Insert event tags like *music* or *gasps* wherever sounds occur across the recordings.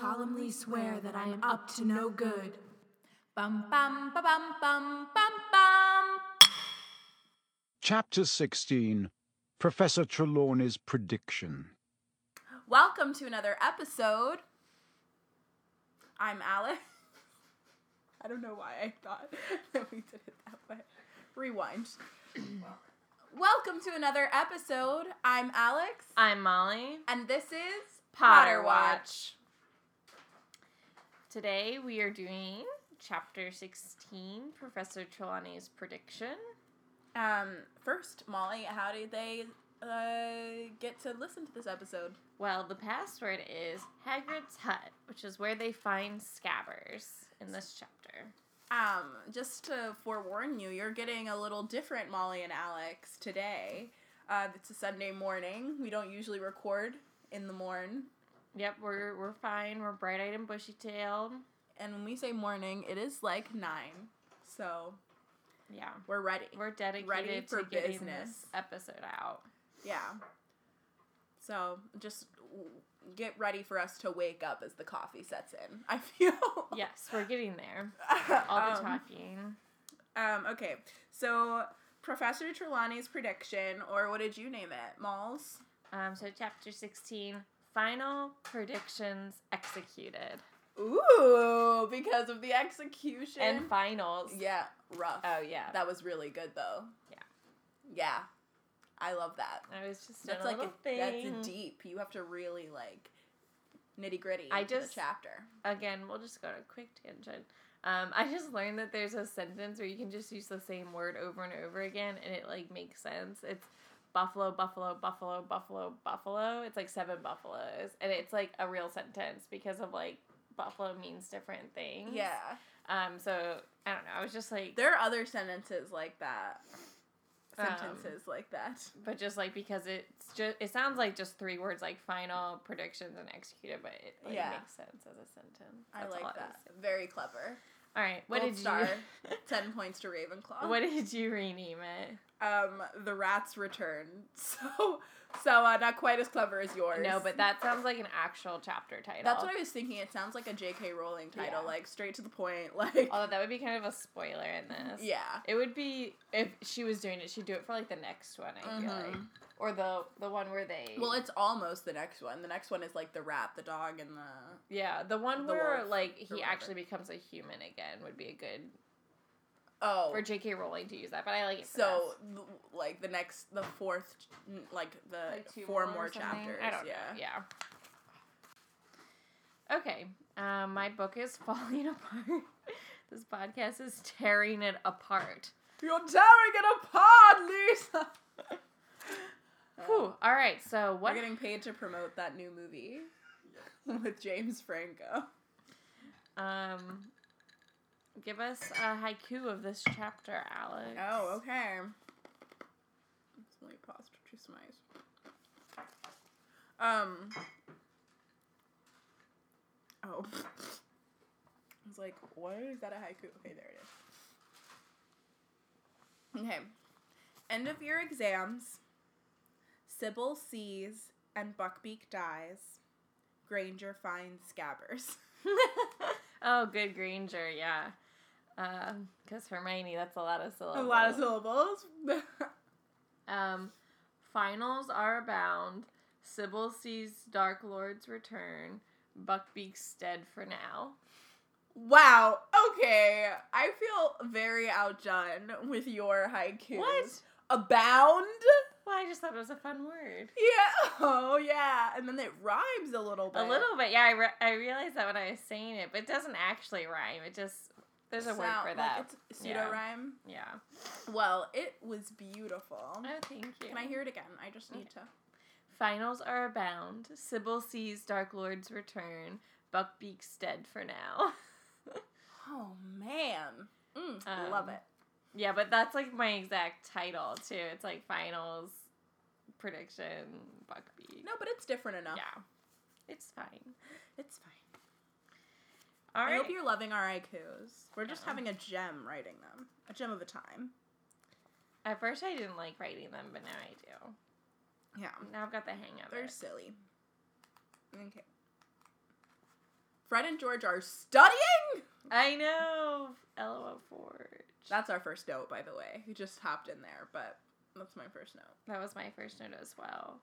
solemnly swear that I am up to no good. Bum bum ba bum bum bum bum. Chapter 16 Professor Trelawney's Prediction. Welcome to another episode. I'm Alex. *laughs* I don't know why I thought *laughs* that we did it that way. Rewind. Welcome to another episode. I'm Alex, I'm Molly. and this is Potter Watch. Today we are doing chapter 16, Professor Trelawney's prediction. Um, first, Molly, how did they uh, get to listen to this episode? Well, the password is Hagrid's Hut, which is where they find scabbers in this chapter. Um, just to forewarn you, you're getting a little different Molly and Alex today. Uh, it's a Sunday morning. We don't usually record in the morn. Yep, we're we're fine. We're bright eyed and bushy tailed. And when we say morning, it is like nine. So Yeah, we're ready. we're dedicated Ready for to getting business. this episode out. Yeah. So just get ready for us to wake up as the coffee sets in. I feel. *laughs* Yes, we're getting there. *laughs* All the Um, talking. Um, okay, so Professor Trelawney's prediction, or what did you name it? Malls? Um, so chapter 16, final predictions executed. Ooh, because of the execution. And finals. yeah, rough. Oh yeah. That was really good though. Yeah. Yeah. I love that. I was just That's like a thing. that's a deep. You have to really like nitty gritty. I just- the chapter. Again, we'll just go to a quick tangent. Um, I just learned that there's a sentence where you can just use the same word over and over again, and it like makes sense. It's buffalo, buffalo, buffalo, buffalo, buffalo. It's like seven buffaloes, and it's like a real sentence because of like buffalo means different things. Yeah. Um. So I don't know. I was just like, There are other sentences like that. Um, Sentences like that. but just like because it's just it sounds like just three words like final predictions and executed, but it like, Yeah. makes sense as a sentence. I That's all like that. Very clever. All right. What Gold did star. you? *laughs* Ten points to Ravenclaw. What did you rename it? Um, the rats return. *laughs* So, so uh, not quite as clever as yours. No, but that sounds like an actual chapter title. that's what I was thinking. It sounds like a J.K. Rowling title, Yeah. like straight to the point. *laughs* Like, Although that would be kind of a spoiler in this. yeah, It would be if she was doing it, she'd do it for like the next one. I feel Mhm. like, or the the one where they. Well, it's almost the next one. The next one is like the rat, the dog, and the. yeah, the one the werewolf like he actually becomes a human again would be a good Oh. for J.K. Rowling to use that. But I like it. So, like the next, the fourth, like the. Like four or more chapters. I don't yeah. know. Yeah. Okay. Um, my book is *laughs* falling apart. this podcast is tearing it apart. You're tearing it apart, Lisa. *laughs* Whew. All right. So what? We're getting paid to promote that new movie *laughs* with James Franco. Um, give us a haiku of this chapter, Alex. Oh, okay. Let me pause for two smiles. Um. Oh. *laughs* I was like, what is that a haiku? Okay, there it is. Okay. End of year exams. Sybill sees and Buckbeak dies. Granger finds scabbers. *laughs* oh, good Granger. Yeah. Um, because Hermione, that's a lot of syllables. a lot of syllables. *laughs* Um, finals are abound. Sybill sees Dark Lord's return. Buckbeak's dead for now. Wow. Okay. I feel very outdone with your haikus. What? Abound? Well, I just thought it was a fun word. Yeah. *laughs* Oh, yeah. And then it rhymes a little bit. A little bit, yeah. I, re- I realized that when I was saying it, but it doesn't actually rhyme. It just there's a word Sound- for like that. it's pseudo rhyme. Yeah. Well, it was beautiful. Oh, thank you. Can I hear it again? I just need to. Finals are abound. Sybill sees Dark Lord's return. Buckbeak's dead for now. *laughs* Oh, man. Mm, Um, love it. yeah, but that's like my exact title too. It's like finals prediction Buckbeak. No, but it's different enough. Yeah. It's fine. It's fine. All I right. hope you're loving our haikus. We're just uh-huh. having a gem writing them. A gem of a time. At first I didn't like writing them, but now I do. Yeah. Now I've got the hang of it. They're it. silly. Okay. Fred and George are studying. I know. LOL Forge. That's our first note, by the way. We just hopped in there, but that's my first note. That was my first note as well.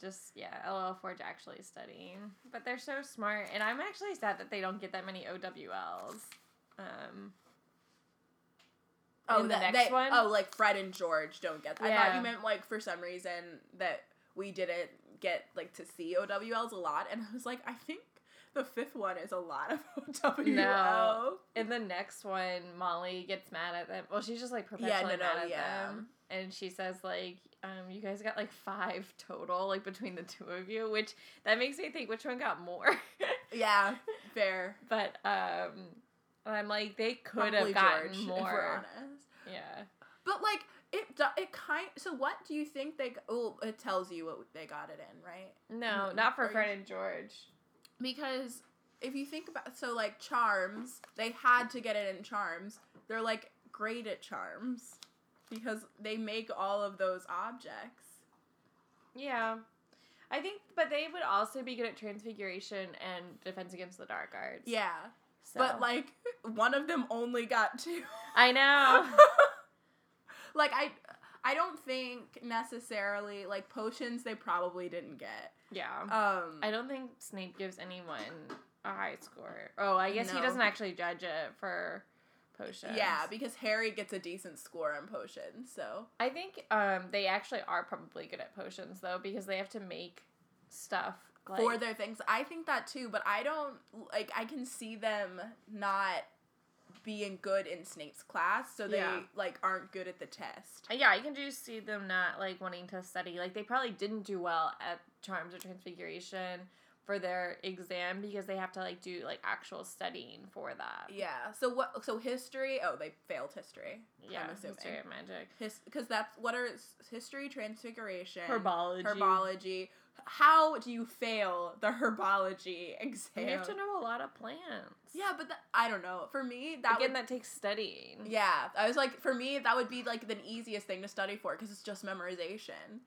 Just yeah, LOL Forge actually studying, but they're so smart, and I'm actually sad that they don't get that many OWLs. Um, Oh, In the that, next they- one? Oh, like Fred and George don't get. That. I thought you meant like for some reason that we didn't get like to see OWLs a lot, and I was like, I think the fifth one is a lot of *laughs* OWL. No. in the next one, Molly gets mad at them. Well, she's just like perpetually no, no, mad at yeah. them, and she says like, um, "You guys got like five total, like between the two of you," which that makes me think which one got more. *laughs* Yeah, fair. but um, I'm like, they could Probably have gotten George, more. honest. Yeah. But like it, it kind. So what do you think they? Oh, it tells you what they got it in, right? No, Mm, not for Fred and George. Because if you think about, so like charms, they had to get it in charms. They're like great at charms because they make all of those objects. Yeah. I think, but they would also be good at transfiguration and defense against the dark arts. Yeah, So. but like *laughs* one of them only got two. I know. *laughs* like I, I don't think necessarily like potions. They probably didn't get. yeah. Um, I don't think Snape gives anyone a high score. Oh, I guess he doesn't actually judge it for potions. Yeah, because Harry gets a decent score on potions, so I think um they actually are probably good at potions though because they have to make stuff like, for their things, I think that too. But I don't like. I can see them not being good in Snape's class, so they Yeah. like aren't good at the test. yeah, I can just see them not like wanting to study. Like they probably didn't do well at Charms or Transfiguration for their exam because they have to like do like actual studying for that. Yeah. So what? So history. Oh, they failed history. Yeah, I'm assuming. history of magic. His because that's what are history, transfiguration, Herbology. herbology. How do you fail the herbology exam? You have to know a lot of plants. Yeah, but that, I don't know. For me, that Again, would that takes studying. Yeah, I was like, for me, that would be like the easiest thing to study for because it's just memorization.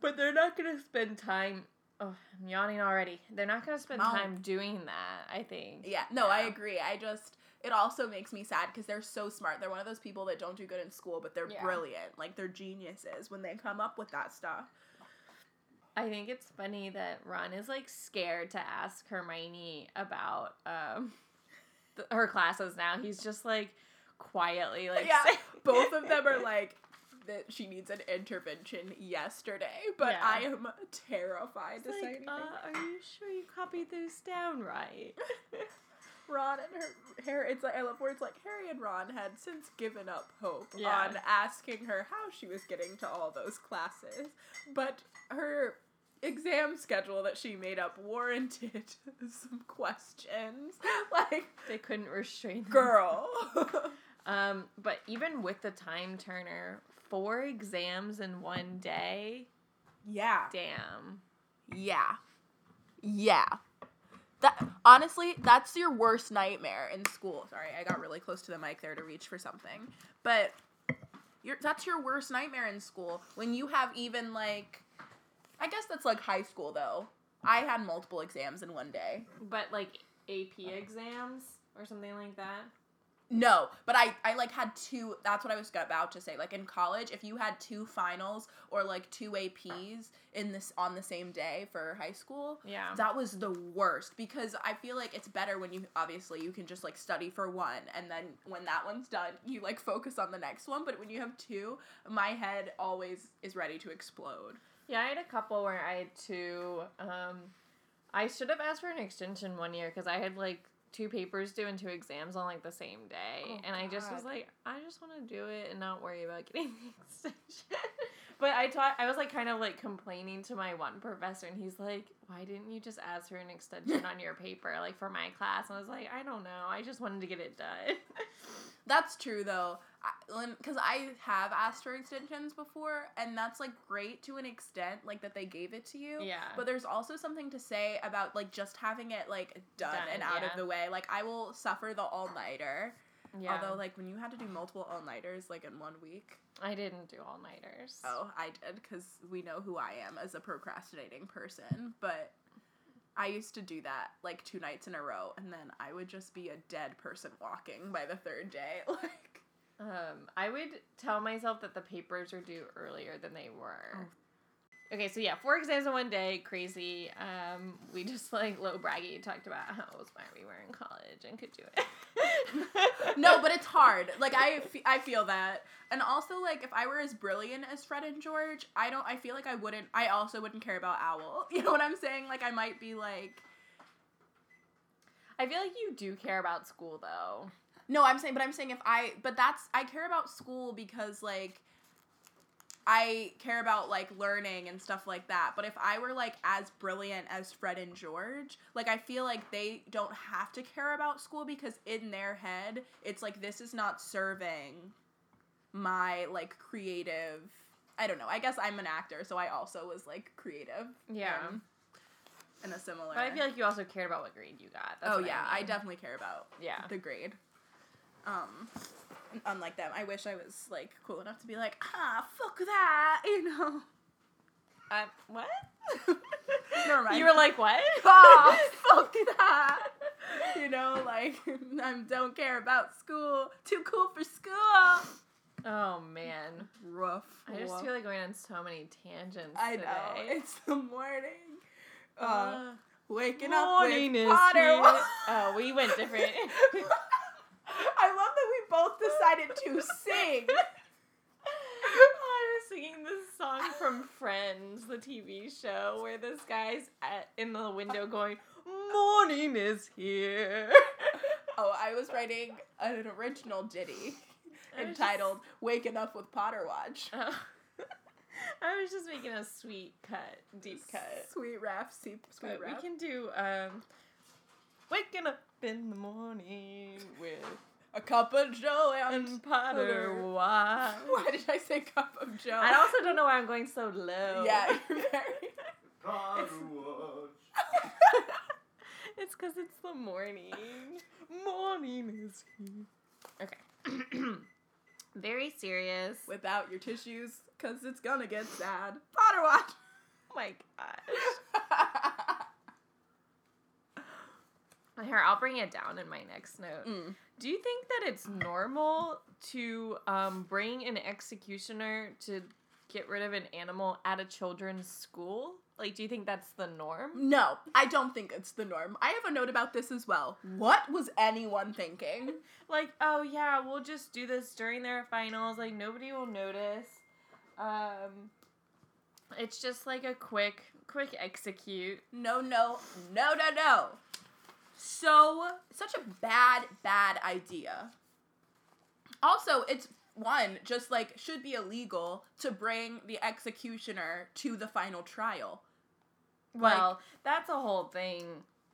But they're not gonna spend time. Oh, I'm yawning already. They're not gonna spend Mom. time doing that. I think. Yeah, no, I agree. I just, it also makes me sad because they're so smart. They're one of those people that don't do good in school, but they're Yeah. brilliant. Like, they're geniuses when they come up with that stuff. I think it's funny that Ron is like scared to ask Hermione about um *laughs* her classes now. He's just like quietly like yeah, *laughs* both of them are like, that she needs an intervention yesterday, but Yeah. I am terrified It's to say like, anything. uh, are you sure you copied those down right? *laughs* Ron and her Harry. It's like I love where it's like Harry and Ron had since given up hope Yeah. on asking her how she was getting to all those classes, but her exam schedule that she made up warranted *laughs* some questions. *laughs* Like, They couldn't restrain them. girl. Um, but even with the time turner, four exams in one day. yeah. Damn. Yeah. Yeah. That honestly, that's your worst nightmare in school. Sorry, I got really close to the mic there to reach for something. But your that's your worst nightmare in school when you have even like I guess that's like high school though. I had multiple exams in one day. But like AP exams or something like that. No, but I I like had two. That's what I was about to say. Like in college, if you had two finals or like two APs in this on the same day for high school, Yeah. that was the worst because I feel like it's better when you obviously you can just like study for one and then when that one's done, you like focus on the next one. But when you have two, my head always is ready to explode. Yeah, I had a couple where I had two. Um, I should have asked for an extension one year because I had like two papers due and two exams on like the same day, Oh, and I just was like, I just want to do it and not worry about getting *laughs* the extension. But I taught, I was like kind of like complaining to my one professor, and he's like, "Why didn't you just ask for an extension on your paper, like for my class?" And I was like, "I don't know. I just wanted to get it done." *laughs* That's true though, because I have asked for extensions before, and that's like great to an extent, like that they gave it to you. yeah. But there's also something to say about like just having it like done, Done, and out yeah. of the way. Like I will suffer the all nighter. yeah. Although like when you had to do multiple all nighters like in one week. I didn't do all nighters. Oh, I did because we know who I am as a procrastinating person. But I used to do that like two nights in a row, and then I would just be a dead person walking by the third day. *laughs* Like, Um, I would tell myself that the papers are due earlier than they were. Okay, so yeah, four exams in one day, crazy. Um, we just like low braggy talked about how it was smart we were in college and could do it. no, but it's *laughs* hard. Like I, I feel that, and also like if I were as brilliant as Fred and George, I don't. I feel like I wouldn't. I also wouldn't care about Owl. *laughs* You know what I'm saying? Like I might be like. I feel like you do care about school though. No, I'm saying, but I'm saying if I, but that's I care about school because like. I care about like learning and stuff like that. But if I were like as brilliant as Fred and George, like I feel like they don't have to care about school because in their head, it's like this is not serving my like creative. I don't know. I guess I'm an actor, so I also was like creative. Yeah. In, in a similar. But I feel like you also cared about what grade you got. That's oh yeah, I, mean. definitely care about Yeah. the grade. Um, unlike them, I wish I was like cool enough to be like, ah, fuck that, *laughs* you know. Uh, what? *laughs* Never mind. You were like, what? *laughs* ah, fuck that. You know, like I don't care about school. Too cool for school. Oh man. Rough. I just rough. feel like going on so many tangents I today. know it's the morning. Uh, Uh, waking morning up with Potter. Oh, we went different. I love that we both decided to sing. *laughs* I was singing this song from Friends, the TV show, where this guy's at, in the window going, "Morning is here." Oh, I was writing an original ditty entitled "Waking Up with Potter Watch." Oh. *laughs* I was just making a sweet cut, deep cut. Sweet rap, sweet, sweet But rap. we can do um, waking up in the morning with A cup of joe and. and Potter Potter. Watch. Why did I say cup of joe? I also don't know why I'm going so low. Yeah, you're very. *laughs* Potter *laughs* It's- Watch. it's because it's the morning. Morning is here. Okay. *clears throat* Very serious. Without your tissues, cause it's gonna get sad. Potter Watch. Oh my gosh. *laughs* Here, I'll bring it down in my next note. Mm. Do you think that it's normal to um, bring an executioner to get rid of an animal at a children's school? Like, do you think that's the norm? No, I don't think it's the norm. I have a note about this as well. What was anyone thinking? *laughs* Like, oh yeah, we'll just do this during their finals. Like, nobody will notice. Um, it's just like a quick, quick execute. No, no, no, no, no. So, such a bad, bad idea. Also, it's one, just like should be illegal to bring the executioner to the final trial. Well, that's a whole thing.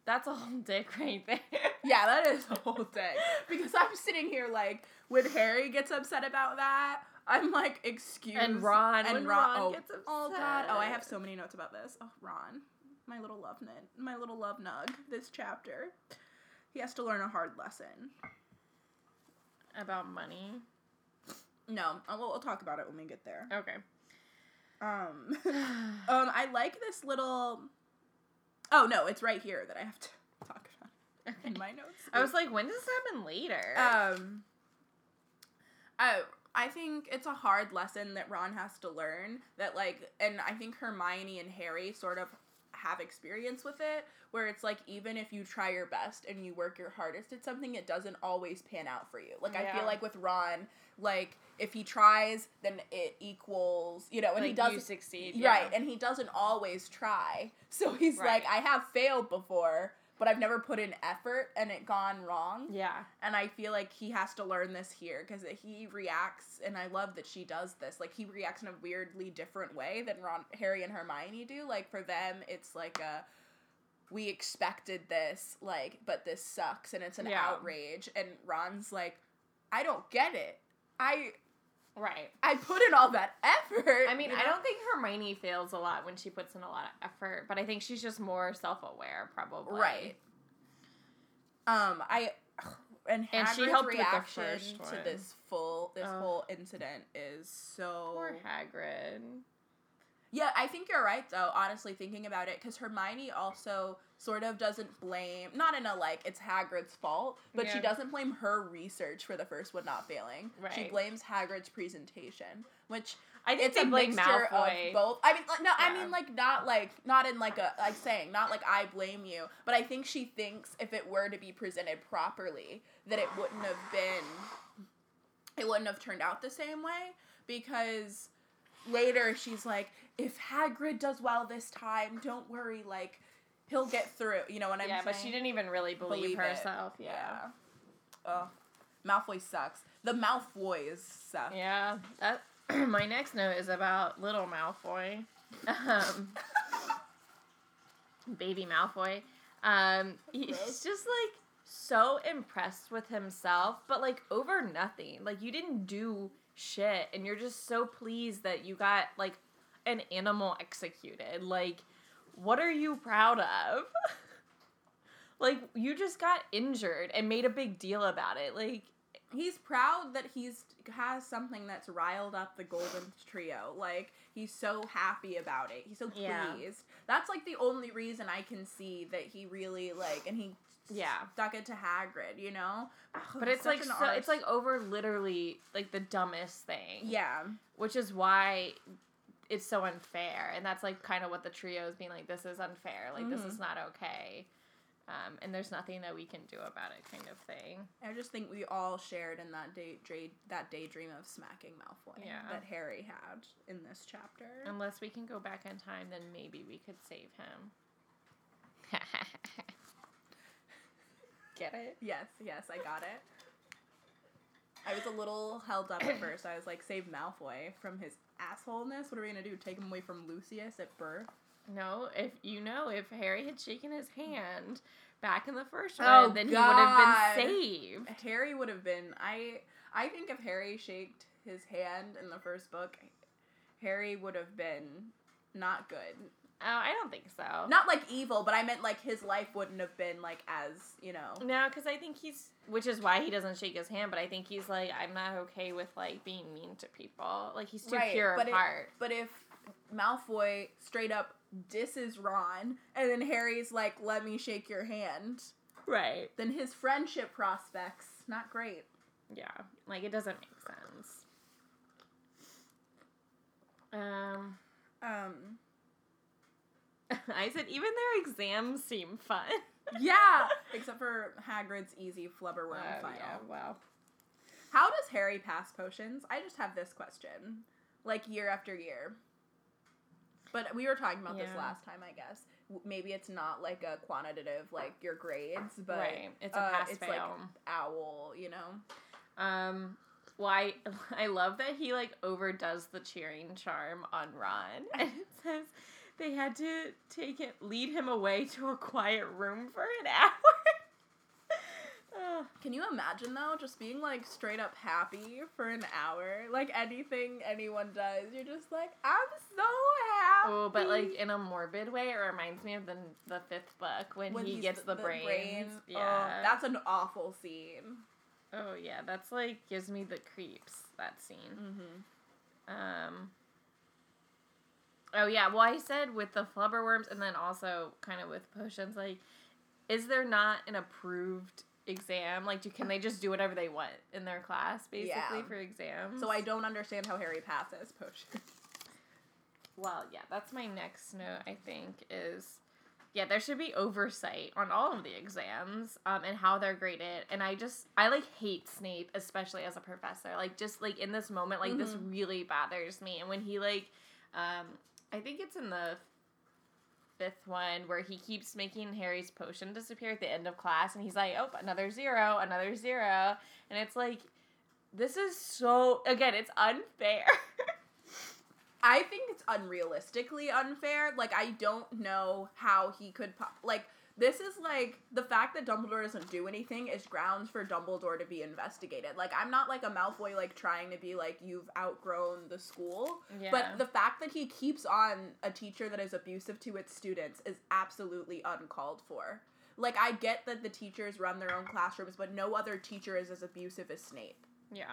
That's a whole *laughs* dick right there. Yeah, that is a *laughs* whole thing. Because I'm sitting here like, when Harry gets upset about that, I'm like, excuse And Ron, and Ron, Ron oh, gets oh god, oh I have so many notes about this. Oh Ron, my little love nut, my little love nug. This chapter, he has to learn a hard lesson. About money. No, uh, we'll, we'll talk about it when we get there. Okay. Um, *sighs* *laughs* um, I like this little. Oh no, it's right here that I have to *laughs* talk about in my notes. I was like, when does this happen later? um, I I think it's a hard lesson that Ron has to learn. That like, and I think Hermione and Harry sort of have experience with it, where it's like even if you try your best and you work your hardest at something, it doesn't always pan out for you. Like I feel like with Ron, like if he tries, then it equals, you know, and he doesn't you succeed. Right, yeah. and he doesn't always try. So he's Right. like, I have failed before, but I've never put in effort and it gone wrong. Yeah. And I feel like he has to learn this here because he reacts, and I love that she does this. Like he reacts in a weirdly different way than Ron, Harry, and Hermione do. Like for them, it's like a we expected this, like, but this sucks, and it's an Yeah. outrage. And Ron's like, I don't get it. I Right. I put in all that effort. I mean, you I don't think Hermione fails a lot when she puts in a lot of effort, but I think she's just more self aware, probably. Right. Um, I *sighs* and And she Hagrid's helped reaction to this full this Oh. whole incident is so Poor Hagrid. Yeah, I think you're right though. Honestly, thinking about it, because Hermione also sort of doesn't blame, not in a like it's Hagrid's fault, but she doesn't blame her research for the first one not failing. She blames Hagrid's presentation, which I think it's a blame mixture Malfoy. of both. I mean, no, I mean like not like not in like a like saying not like I blame you, but I think she thinks if it were to be presented properly, that it wouldn't have been, it wouldn't have turned out the same way because later she's like, if Hagrid does well this time, don't worry, like he'll get through. You know what I'm yeah, saying? but she didn't even really believe, Believe it. herself. Yeah. Oh, Malfoy sucks. The Malfoys suck. Yeah. That *clears throat* my next note is about little Malfoy. Um, *laughs* baby Malfoy. Um, he's just like so impressed with himself, but like over nothing. Like you didn't do shit, and you're just so pleased that you got like an animal executed. Like, what are you proud of? *laughs* like you just got injured and made a big deal about it. Like he's proud that he's has something that's riled up the golden trio like he's so happy about it he's so pleased Yeah. that's like the only reason i can see that he really like and he Yeah. stuck it to hagrid you know But it's like so, it's like over literally like the dumbest thing. yeah Which is why it's so unfair, and that's like kind of what the trio is being like. This is unfair. Like this Mhm. is not okay. Um, and there's nothing that we can do about it, kind of thing. i just think we all shared in that day dra- that daydream of smacking malfoy Yeah. that harry had in this chapter Unless we can go back in time, then maybe we could save him. *laughs* Get it? yes yes i got it I was a little held up at *coughs* first. I was like, save Malfoy from his assholeness. What are we gonna do? Take him away from Lucius at birth? No, if you know, if Harry had shaken his hand back in the first Oh, one, then he would have been saved. Harry would have been. I I think if Harry shaked his hand in the first book, Harry would have been not good. Oh, I don't think so. Not like evil, but I meant like his life wouldn't have been like as you know. No, because I think he's, which is why he doesn't shake his hand. But I think he's like, I'm not okay with like being mean to people. Like he's too Right, pure but of it- heart. But if Malfoy straight up disses Ron, and then Harry's like, "Let me shake your hand," right. then his friendship prospects not great. Yeah, like it doesn't make sense. Um, Um. I said even their exams seem fun. *laughs* Yeah, except for Hagrid's easy flobberworm Oh, final. yeah, wow. How does Harry pass potions? I just have this question, like year after year. But we were talking about this last time, I guess. Maybe it's not like a quantitative, like your grades, but right, it's a uh, pass it's fail. like owl, you know. Um, well, *laughs* I, I love that he like overdoes the cheering charm on Ron, and *laughs* it says they had to take it, lead him away to a quiet room for an *laughs* hour. Ugh. Can you imagine though, just being like straight up happy for an hour? Like anything anyone does, you're just like, I'm so happy. oh, but like in a morbid way, it reminds me of the the fifth book when, he gets the, brains. brain. Oh, Yeah, that's an awful scene. oh yeah, that's like gives me the creeps. That scene. Mm-hmm. Um. Oh yeah, well I said with the flobberworms, and then also kind of with potions. Like, is there not an approved exam? Like, do can they just do whatever they want in their class, basically Yeah. for exams? So I don't understand how Harry passes potions. *laughs* Well, yeah, that's my next note. I think is. Yeah, there should be oversight on all of the exams um, and how they're graded. And I just, I like hate Snape, especially as a professor. Like, just like in this moment, like this really bothers me. And when he, like, um, I think it's in the fifth one where he keeps making Harry's potion disappear at the end of class. And he's like, oh, another zero, another zero. And it's like, this is so, again, it's unfair. *laughs* I think it's unrealistically unfair. Like I don't know how he could po- like this is like the fact that Dumbledore doesn't do anything is grounds for Dumbledore to be investigated. Like I'm not like a Malfoy like trying to be like you've outgrown the school, Yeah. but the fact that he keeps on a teacher that is abusive to its students is absolutely uncalled for. Like I get that the teachers run their own classrooms, but no other teacher is as abusive as Snape. Yeah.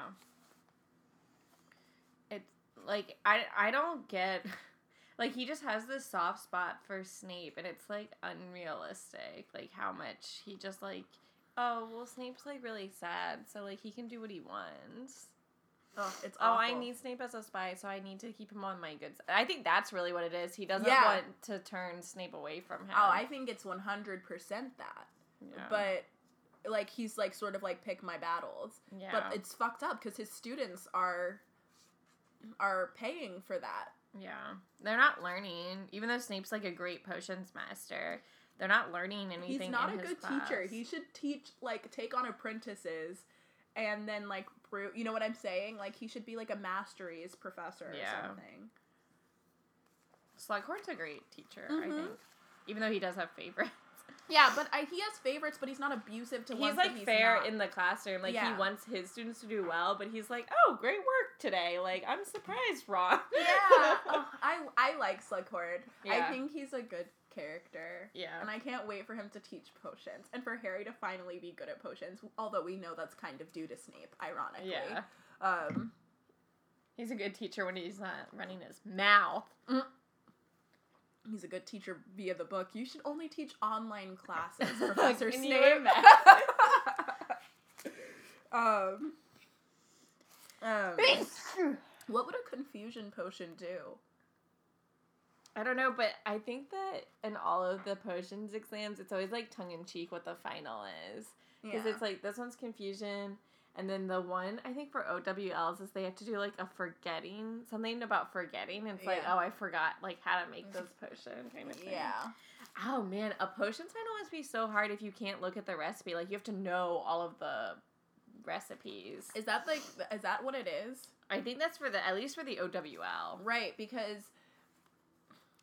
It's like I I don't get *laughs* Like he just has this soft spot for Snape, and it's like unrealistic. Like how much he just like, oh well, Snape's like really sad, so like he can do what he wants. Oh, it's Oh, I need Snape as a spy, so I need to keep him on my good side. I think that's really what it is. He doesn't Yeah. want to turn Snape away from him. Oh, I think it's one hundred percent that. yeah. But like he's like sort of like pick my battles. yeah. But it's fucked up because his students are are paying for that. Yeah. They're not learning. Even though Snape's like a great potions master, they're not learning anything. He's not a good class. teacher. He should teach like take on apprentices and then like brew you know what I'm saying? Like he should be like a masteries professor Yeah. or something. Slughorn's a great teacher, I Mhm. think. Even though he does have favorites. Yeah, but I, he has favorites, but he's not abusive to He's ones like he's fair not. in the classroom. Like Yeah. he wants his students to do well, but he's like, "Oh, great work today! Like I'm surprised, Ron." Yeah, *laughs* oh, I I like Slughorn. I think he's a good character. Yeah. And I can't wait for him to teach potions and for Harry to finally be good at potions. Although we know that's kind of due to Snape, ironically. yeah. Um. He's a good teacher when he's not running his mouth. He's a good teacher via the book. You should only teach online classes, *laughs* Professor Snape. *laughs* um, um, *laughs* what would a confusion potion do? I don't know, but I think that in all of the potions exams, it's always like tongue in cheek what the final is. Because Yeah. it's like this one's confusion, and then the one I think for OWLs is they have to do like a forgetting something about forgetting. And it's like, Yeah. oh, I forgot like how to make this potion kind of thing. yeah. Oh man, a potions final must be so hard if you can't look at the recipe. Like you have to know all of the recipes. Is that like is that what it is? I think that's for the at least for the OWL, Right, because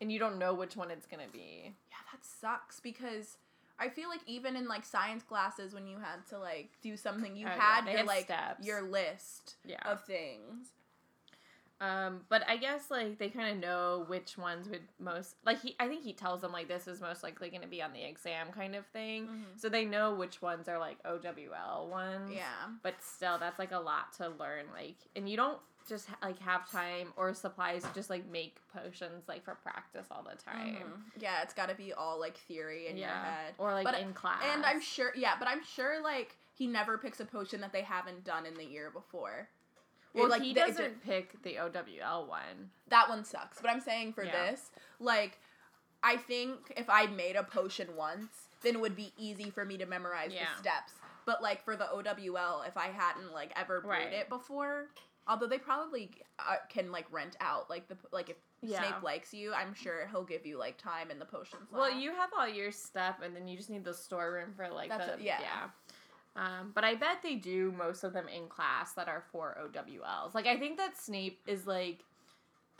and you don't know which one it's gonna be. yeah, that sucks because I feel like even in like science classes when you had to like do something, you Oh, had they your like steps. your list Yeah. of things. Um, but I guess like they kind of know which ones would most like he. I think he tells them like this is most likely going to be on the exam kind of thing. Mhm. So they know which ones are like OWL ones. Yeah. But still, that's like a lot to learn. Like, and you don't just like have time or supplies to just like make potions like for practice all the time. Mhm. Yeah, it's got to be all like theory in your head. Or like But- in class. And I'm sure, yeah, but I'm sure like he never picks a potion that they haven't done in the year before. Well, like, he the, doesn't pick the OWL one. That one sucks. But I'm saying for Yeah. this, like, I think if I'd made a potion once, then it would be easy for me to memorize Yeah. the steps. But like for the OWL, if I hadn't like ever brewed Right. it before, although they probably uh, can like rent out like the like if Yeah. Snape likes you, I'm sure he'll give you like time in the potions. Well, lab. you have all your stuff, and then you just need the storeroom for like That's the it, yeah. yeah. Um, but I bet they do most of them in class that are for OWLs. Like I think that Snape is like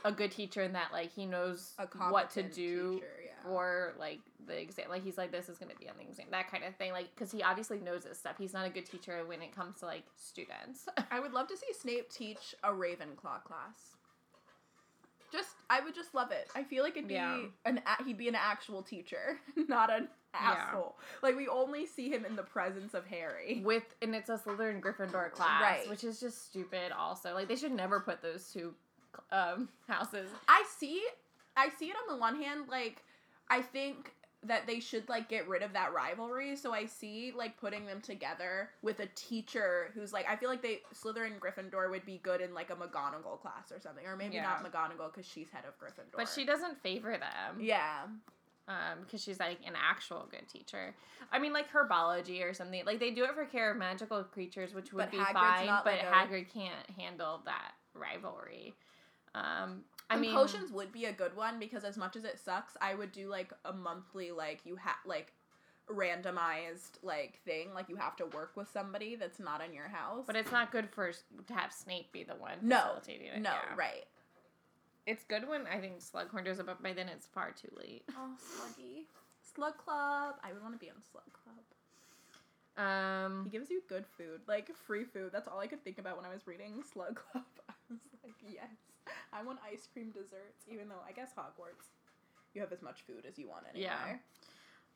a good teacher in that like he knows a what to do teacher, yeah. like the exam. Like he's like this is gonna be on the exam, that kind of thing. Like because he obviously knows this stuff. He's not a good teacher when it comes to like students. *laughs* I would love to see Snape teach a Ravenclaw class. Just, I would just love it. I feel like it'd be Yeah. an a- he'd be an actual teacher, *laughs* not an asshole. Like we only see him in the presence of Harry. with and it's a Slytherin Gryffindor class, Right. which is just stupid. Also, like they should never put those two um, houses. I see, I see it on the one hand, like I think that they should like get rid of that rivalry. So I see like putting them together with a teacher who's like I feel like they Slytherin Gryffindor would be good in like a McGonagall class or something, or maybe Yeah. not McGonagall because she's head of Gryffindor. But she doesn't favor them. yeah. um because she's like an actual good teacher i mean like herbology or something like they do it for care of magical creatures which would But be Hagrid's fine but like a- hagrid can't handle that rivalry um i and mean potions would be a good one because as much as it sucks, I would do like a monthly like you have like randomized like thing like you have to work with somebody that's not in your house. but it's not good for to have snape be the one no, facilitating it no, yeah. right. it's good when i think slughorn does it but by then it's far too late Oh, Sluggy, Slug Club. I would want to be on Slug Club. um He gives you good food, like free food. That's all I could think about when I was reading Slug Club. *laughs* I was like, yes, *laughs* I want ice cream desserts. Even though I guess Hogwarts, you have as much food as you want anywhere. Yeah.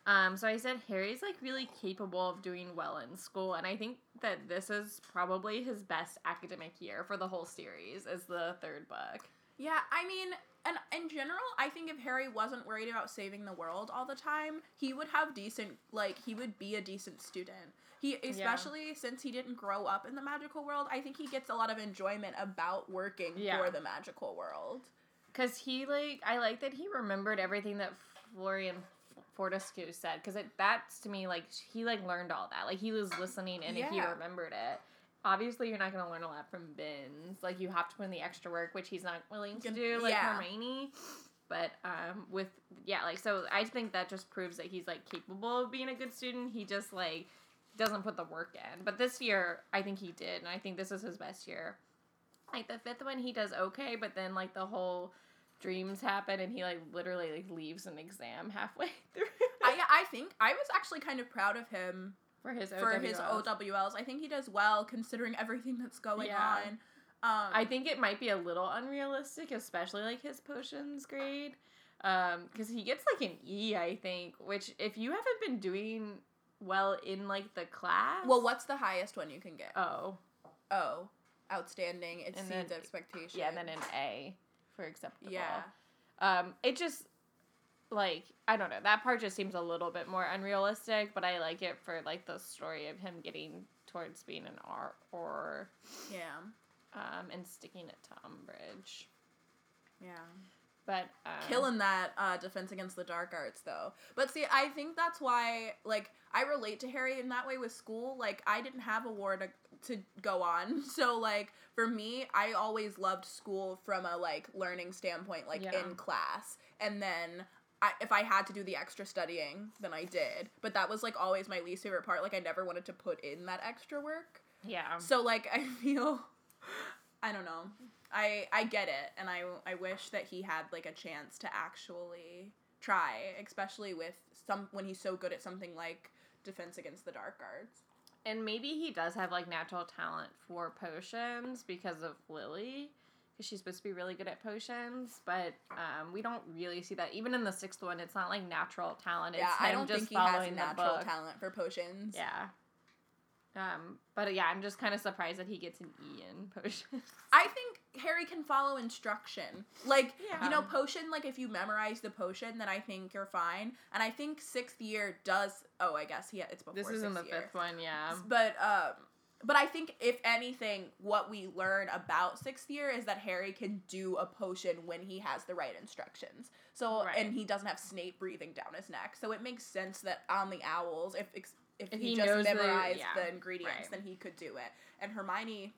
Um, so I said Harry's like really capable of doing well in school, and I think that this is probably his best academic year for the whole series. Is the third book. Yeah, I mean, and in general, I think if Harry wasn't worried about saving the world all the time, he would have decent like he would be a decent student. He especially since he didn't grow up in the magical world, I think he gets a lot of enjoyment about working Yeah. for the magical world. Because he like, I like that he remembered everything that Florian Fortescue said. Because that's to me like he like learned all that. Like he was listening and he remembered it. Obviously, you're not gonna learn a lot from Binns. Like you have to put in the extra work, which he's not willing to do. Like Yeah. Hermione. But um, with yeah, like so, I think that just proves that he's like capable of being a good student. He just like doesn't put the work in. But this year, I think he did, and I think this is his best year. Like the fifth one, he does okay, but then like the whole dreams happen, and he like literally like leaves an exam halfway *laughs* through I I think I was actually kind of proud of him for his for his OWLs. OWLs. I think he does well considering everything that's going Yeah. on. Um, I think it might be a little unrealistic, especially like his potions grade, um, because he gets like an E, I think. Which if you haven't been doing well in like the class, well, what's the highest one you can get? Oh, Oh, outstanding. It And exceeds then- expectation. yeah, and then an A for acceptable. yeah. Um, it just like I don't know. That part just seems a little bit more unrealistic, but I like it for like the story of him getting towards being an R or Yeah. um and sticking it to Umbridge. Yeah. But um, Killing that uh, defense against the dark arts though. But see, I think that's why like I relate to Harry in that way with school. Like I didn't have a war to to go on. *laughs* So like for me, I always loved school from a like learning standpoint, like Yeah. in class. And then I, if I had to do the extra studying, then I did. But that was like always my least favorite part. Like I never wanted to put in that extra work. Yeah. So like *laughs* I feel I don't know. I I get it and I I wish that he had like a chance to actually try, especially with some when he's so good at something like defense against the dark arts. And maybe he does have like natural talent for potions because of Lily, because she's supposed to be really good at potions. But um, we don't really see that. Even in the sixth one, it's not like natural talent. It's yeah, I don't just think he has natural talent for potions. Yeah. Um, but yeah, I'm just kind of surprised that he gets an E in potions. I think Harry can follow instruction. Like, you know, potion, like, if you memorize the potion, then I think you're fine. And I think sixth year does. Oh, I guess, yeah, it's before this is in the year. fifth one, yeah. But um but I think if anything, what we learn about sixth year is that Harry can do a potion when he has the right instructions. So Right. and he doesn't have Snape breathing down his neck. So it makes sense that on the owls, if if, if, he, he just knows the- memorized the, ingredients, right. then he could do it. And Hermione,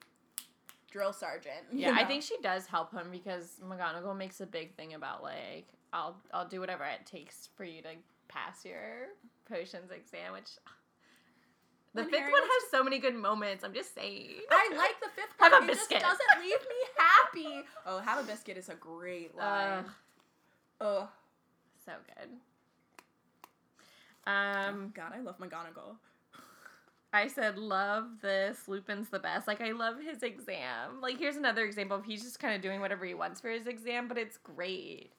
drill sergeant. *laughs* Yeah, I think she does help him because McGonagall makes a big thing about like I'll I'll do whatever it takes for you to pass your potions exam, which *sighs* the When fifth Harry one has so many good moments. I'm just saying. I like the fifth one. Have a it just biscuit. doesn't leave me *laughs* happy. Oh, have a biscuit is a great line. Ugh. so good. Um, God, I love McGonagall. I said love this. Lupin's the best. Like I love his exam. Like here's another example of he's just kind of doing whatever he wants for his exam, but it's great.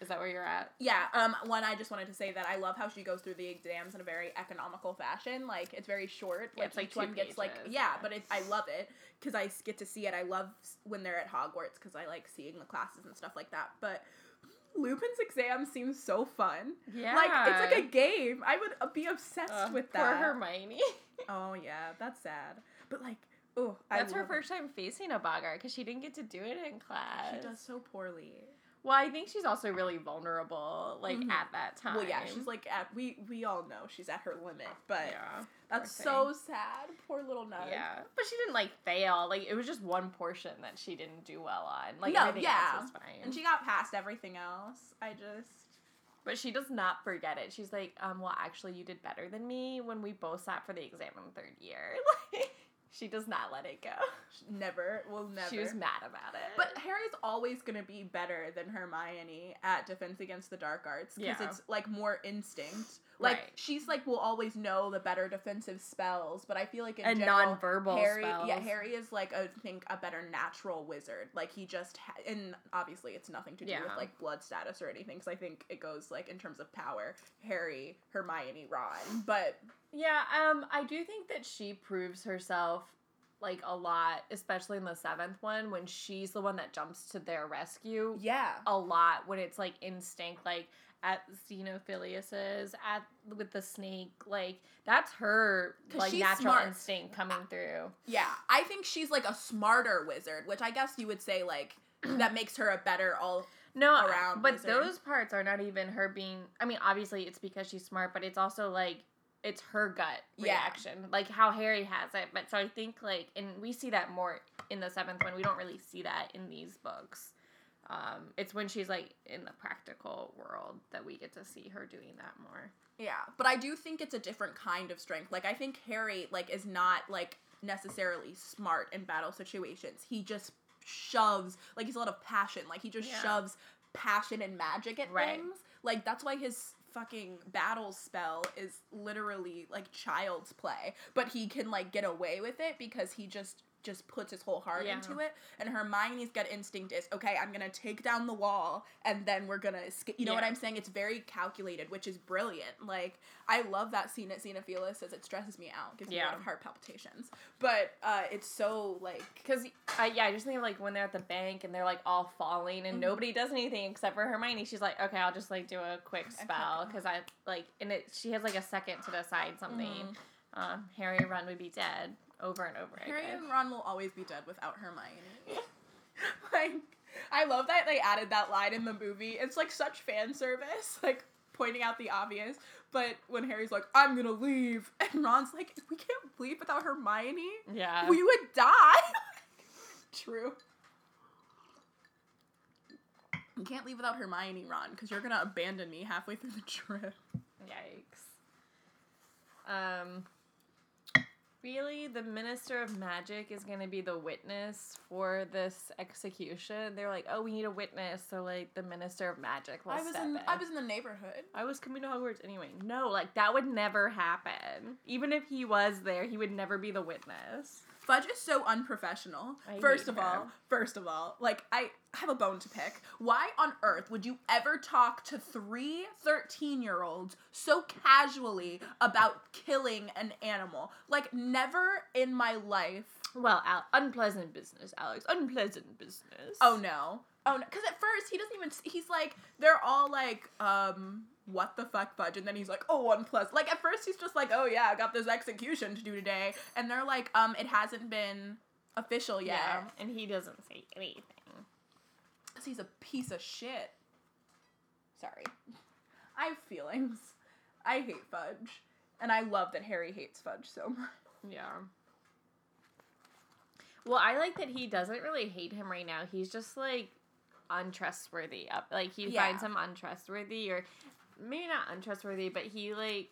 Is that where you're at? Yeah, um, one I just wanted to say that I love how she goes through the exams in a very economical fashion. Like it's very short. Yeah, Like it's like each one two gets like yeah, yeah. but it, I love it because I get to see it. I love when they're at Hogwarts because I like seeing the classes and stuff like that. But Lupin's exam seems so fun. Yeah. Like it's like a game. I would uh, be obsessed Ugh, with Poor that. Hermione. *laughs* Oh yeah, that's sad. But like, oh, That's her love it. first time facing a boggart because she didn't get to do it in class. She does so poorly. Well, I think she's also really vulnerable, like Mhm. at that time. Well, yeah, she's like at we we all know she's at her limit, but yeah, that's so sad. Poor little nut. yeah. But she didn't like fail. Like it was just one portion that she didn't do well on. Like No, everything yeah. else was fine. And she got past everything else. I just but she does not forget it. She's like, um, well, actually, you did better than me when we both sat for the exam in third year. *laughs* *laughs* Like, she does not let it go. never will never. She was mad about it. but Harry's always gonna be better than Hermione at Defense Against the Dark Arts because Yeah. it's like more instinct. Like Right. she's like will always know the better defensive spells, but I feel like in and general, nonverbal Harry, spells. yeah, Harry is like I think a better natural wizard. Like he just ha- and obviously it's nothing to do with like blood status or anything. Because I think it goes like in terms of power, Harry, Hermione, Ron. But Yeah, um, I do think that she proves herself like a lot, especially in the seventh one when she's the one that jumps to their rescue. Yeah. A lot when it's like instinct, like at Xenophilius's, at with the snake, like that's her like natural smart. instinct coming through. Yeah. I think she's like a smarter wizard, which I guess you would say like *clears throat* that makes her a better all No, around but wizard. those parts are not even her being. I mean, obviously it's because she's smart, but it's also like it's her gut Yeah. reaction, like how Harry has it. But so I think like, and we see that more in the seventh one. We don't really see that in these books. Um, it's when she's like in the practical world that we get to see her doing that more. Yeah, but I do think it's a different kind of strength. Like I think Harry like is not like necessarily smart in battle situations. He just shoves like he's a lot of passion. Like he just Yeah. shoves passion and magic at Right. things. Like that's why his fucking battle spell is literally like child's play, but he can like get away with it because he just just puts his whole heart Yeah. into it. And Hermione's gut instinct is okay. I'm gonna take down the wall, and then we're gonna escape. You know what I'm saying? It's very calculated, which is brilliant. Like I love that scene at Xenophilius as it stresses me out, gives me a lot of heart palpitations. But uh, it's so like Cause I yeah, I just think like when they're at the bank and they're like all falling and Mhm. nobody does anything except for Hermione. She's like, okay, I'll just like do a quick spell because I like and it. She has like a second to decide something. Mhm. Um, Harry and Ron would be dead over and over Harry again. and Ron will always be dead without Hermione. *laughs* like, I love that they added that line in the movie. It's like such fan service, *laughs* like pointing out the obvious. But when Harry's like, "I'm gonna leave," *laughs* and Ron's like, "We can't leave without Hermione. Yeah. We would die." True. You can't leave without Hermione, Ron, because you're gonna abandon me halfway through the trip. Yikes. Um. Really, the Minister of Magic is going to be the witness for this execution. They're like, oh, we need a witness, so like the Minister of Magic will I was step in, in. I was in the neighborhood. I was coming to Hogwarts anyway. No, like that would never happen. Even if he was there, he would never be the witness. Fudge is so unprofessional. I first of all, first of all, like I have a bone to pick. Why on earth would you ever talk to three 13 year olds so casually about killing an animal? Like, never in my life. Well, Al- unpleasant business, Alex. Unpleasant business. Oh no. Oh no. Because at first, he doesn't even. He's like, they're all like, um, what the fuck, Fudge? And then he's like, oh, plus Like, at first, he's just like, oh yeah, I got this execution to do today. And they're like, um, it hasn't been official yet. yeah, and he doesn't say anything. Because he's a piece of shit. Sorry. *laughs* I have feelings. I hate Fudge. And I love that Harry hates Fudge so *laughs* much. Yeah. Well, I like that he doesn't really hate him right now. He's just like untrustworthy. Up, like he Yeah. finds him untrustworthy, or maybe not untrustworthy, but he like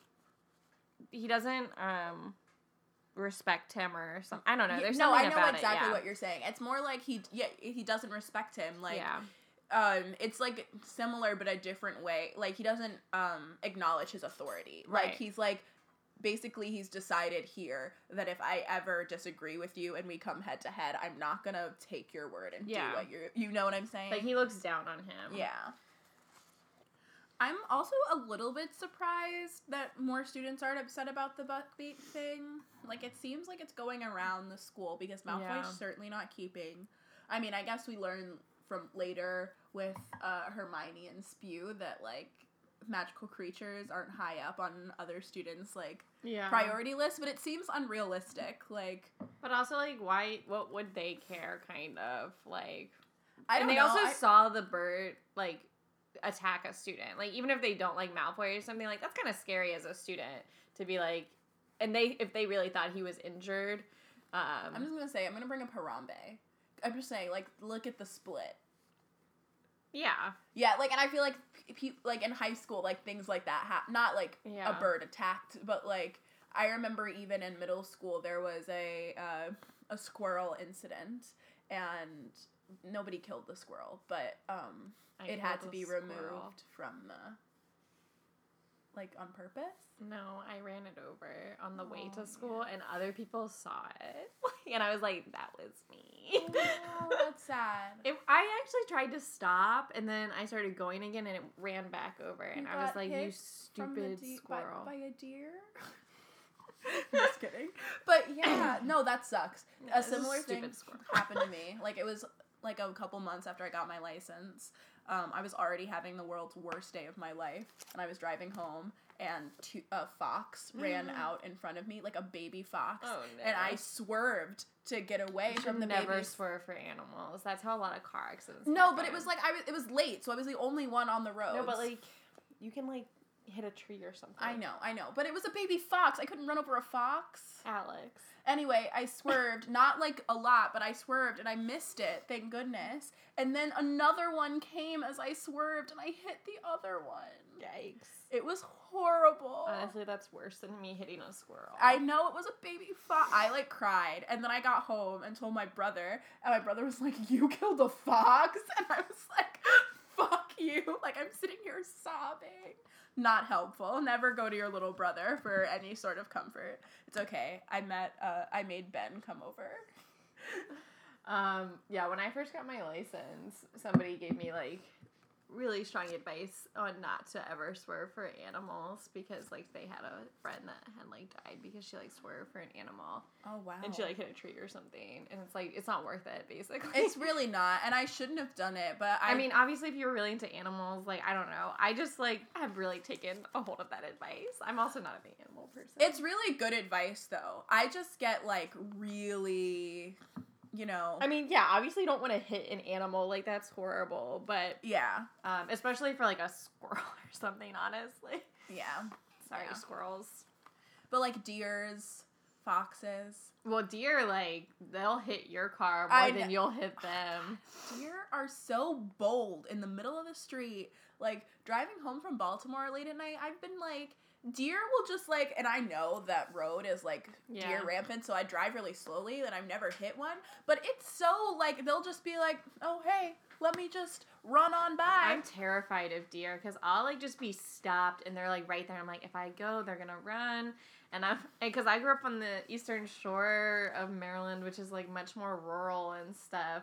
he doesn't um respect him or something. I don't know. There's no, I know exactly it. what you're saying. It's more like he yeah, he doesn't respect him. Like yeah. um it's like similar but a different way. Like he doesn't um acknowledge his authority. Like he's like basically he's decided here that if I ever disagree with you and we come head to head, I'm not gonna take your word and Yeah. do what you're you know what I'm saying? Like he looks down on him. Yeah. I'm also a little bit surprised that more students aren't upset about the Buckbeak thing. Like it seems like it's going around the school because Malfoy's Yeah. certainly not keeping. I mean, I guess we learn from later with uh, Hermione and Spew that like magical creatures aren't high up on other students' like Yeah. priority list, but it seems unrealistic. Like But also like why what would they care kind of like I and they know. also I- saw the bird like attack a student. Like even if they don't like Malfoy or something, like that's kind of scary as a student to be like. And they if they really thought he was injured, um, I'm just gonna say I'm gonna bring up Harambe. I'm just saying, like, look at the split. yeah, Yeah, like, and I feel like, pe- like in high school, like things like that, ha- not like Yeah. a bird attacked, but like I remember even in middle school there was a uh, a squirrel incident, and nobody killed the squirrel, but um, I it had to be squirrel. removed from the, like on purpose. No, I ran it over on the way Oh, to school, and other people saw it, *laughs* and I was like, "That was me." Oh, that's *laughs* sad. It, I actually tried to stop, and then I started going again, and it ran back over, and You I was like, "You hit from the stupid de- squirrel!" by, a deer. *laughs* Just kidding. But yeah. No, that sucks. Yeah, a it's a similar thing squirrel. happened to me. Like it was like a couple months after I got my license. Um, I was already having the world's worst day of my life, and I was driving home, and two, a fox ran out in front of me, like a baby fox, Oh, and. I swerved to get away You from the never baby. swerve for animals. That's how a lot of car accidents. No, but it was like I was. It was late, so I was the only one on the road. no, but like you can like hit a tree or something. I know, I know, but it was a baby fox. I couldn't run over a fox. Alex. Anyway, I swerved, *laughs* not like a lot, but I swerved and I missed it, thank goodness. And then another one came as I swerved and I hit the other one. Yikes. It was horrible. Honestly, that's worse than me hitting a squirrel. I know it was a baby fox. I like cried, and then I got home and told my brother, and my brother was like, "You killed a fox," *laughs* and I was like, "Fuck you!" Like I'm sitting here sobbing. Not helpful. Never go to your little brother for any sort of comfort. It's okay. I met. Uh, I made Ben come over. *laughs* Um, yeah, when I first got my license, somebody gave me like really strong advice on not to ever swerve for animals because like they had a friend that had like died because she like swerved for an animal Oh wow. and she like hit a tree or something and it's like it's not worth it basically. It's *laughs* really not, and I shouldn't have done it. But I, I mean, obviously, if you're really into animals, like I don't know, I just like have really taken a hold of that advice. I'm also not a big animal person. it's really good advice, though. I just get like really, you know. I mean, yeah, obviously, you don't want to hit an animal like that's horrible, but yeah, um, especially for like a *laughs* squirrel or something. Honestly, yeah. sorry, Yeah. squirrels. But like deers, foxes. Well, deer like they'll hit your car more I than kn- you'll hit them. *sighs* Deer are so bold in the middle of the street. Like driving home from Baltimore late at night, I've been like, deer will just like, and I know that road is like Yeah. deer rampant, so I drive really slowly and I've never hit one. But it's so like, they'll just be like, oh, hey, let me just run on by. I'm terrified of deer because I'll like just be stopped and they're like right there. I'm like, if I go, they're gonna run. And I'm *laughs* because I grew up on the eastern shore of Maryland, which is like much more rural and stuff.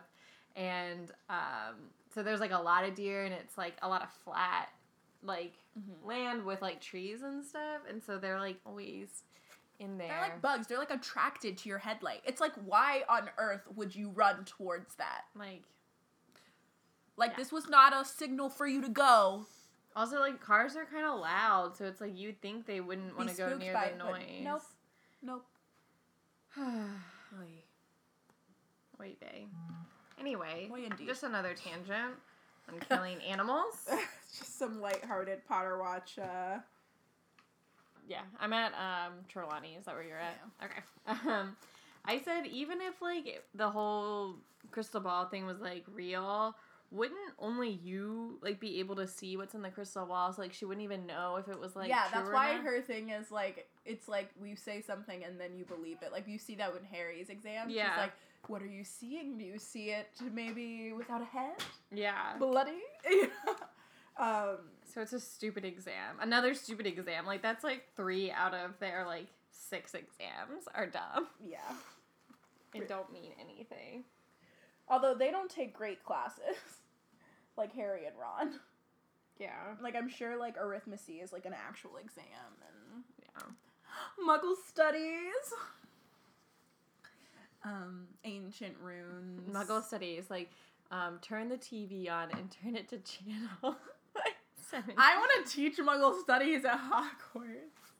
And um, so there's like a lot of deer and it's like a lot of flat like Mhm. land with like trees and stuff. And so they're like always in there. They're like bugs. They're like attracted to your headlight. It's like, why on earth would you run towards that? like Like, Yeah. this was not a signal for you to go. also like cars are kind of loud, so it's like you'd think they wouldn't want to go near the it, noise. nope. *sighs* Nope. Wait, bae. Anyway, just another tangent on killing animals. *laughs* just some lighthearted Potter Watch. Uh, Yeah, I'm at um Trelawney. Is that where you're at? Okay. *laughs* Um, I said even if like the whole crystal ball thing was like real, wouldn't only you like be able to see what's in the crystal ball? So like she wouldn't even know if it was like yeah, true that's or why not? her thing is like it's like we say something and then you believe it. Like you see that with Harry's exam. Yeah. She's like, "What are you seeing? Do you see it maybe without a head, Yeah. bloody?" *laughs* um, So it's a stupid exam. Another stupid exam. Like that's like three out of their like six exams are dumb yeah. and don't mean anything. Although they don't take great classes, *laughs* like Harry and Ron. Yeah. Like I'm sure like arithmetic is like an actual exam and Yeah. *gasps* Muggle studies. Um, ancient runes. Muggle studies, like, um, turn the TV on and turn it to channel. *laughs* I want to teach Muggle studies at Hogwarts.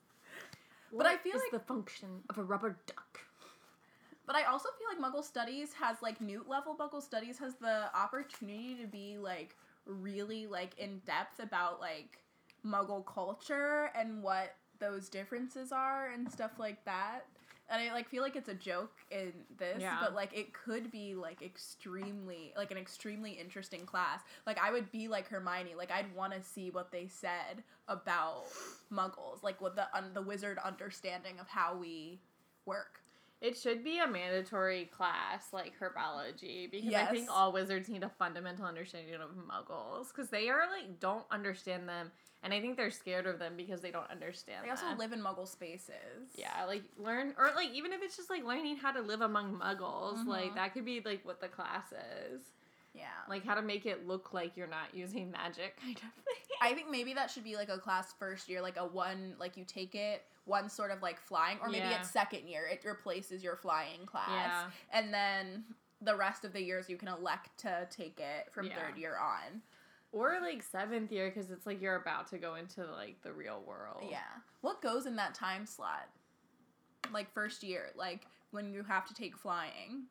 but I feel like- the function of a rubber duck. But I also feel like Muggle Studies has like Newt level Muggle Studies has the opportunity to be like really like in depth about like Muggle culture and what those differences are and stuff like that. And I like feel like it's a joke in this, Yeah. but like it could be like extremely like an extremely interesting class. Like I would be like Hermione, like I'd want to see what they said about Muggles, like what the un- the wizard understanding of how we work. It should be a mandatory class like herbology because I think all wizards need a fundamental understanding of muggles because they are like don't understand them and I think they're scared of them because they don't understand They also them. live in Muggle spaces. yeah, like learn or like even if it's just like learning how to live among muggles, like Mhm. that could be like what the class is. Yeah. Like how to make it look like you're not using magic *laughs* kind of thing. I think maybe that should be like a class first year, like a one, like you take it one sort of like flying, or maybe Yeah. it's second year, it replaces your flying class. Yeah. And then the rest of the years you can elect to take it from Yeah. third year on. Or like seventh year because it's like you're about to go into like the real world. Yeah. What goes in that time slot? Like first year, like when you have to take flying.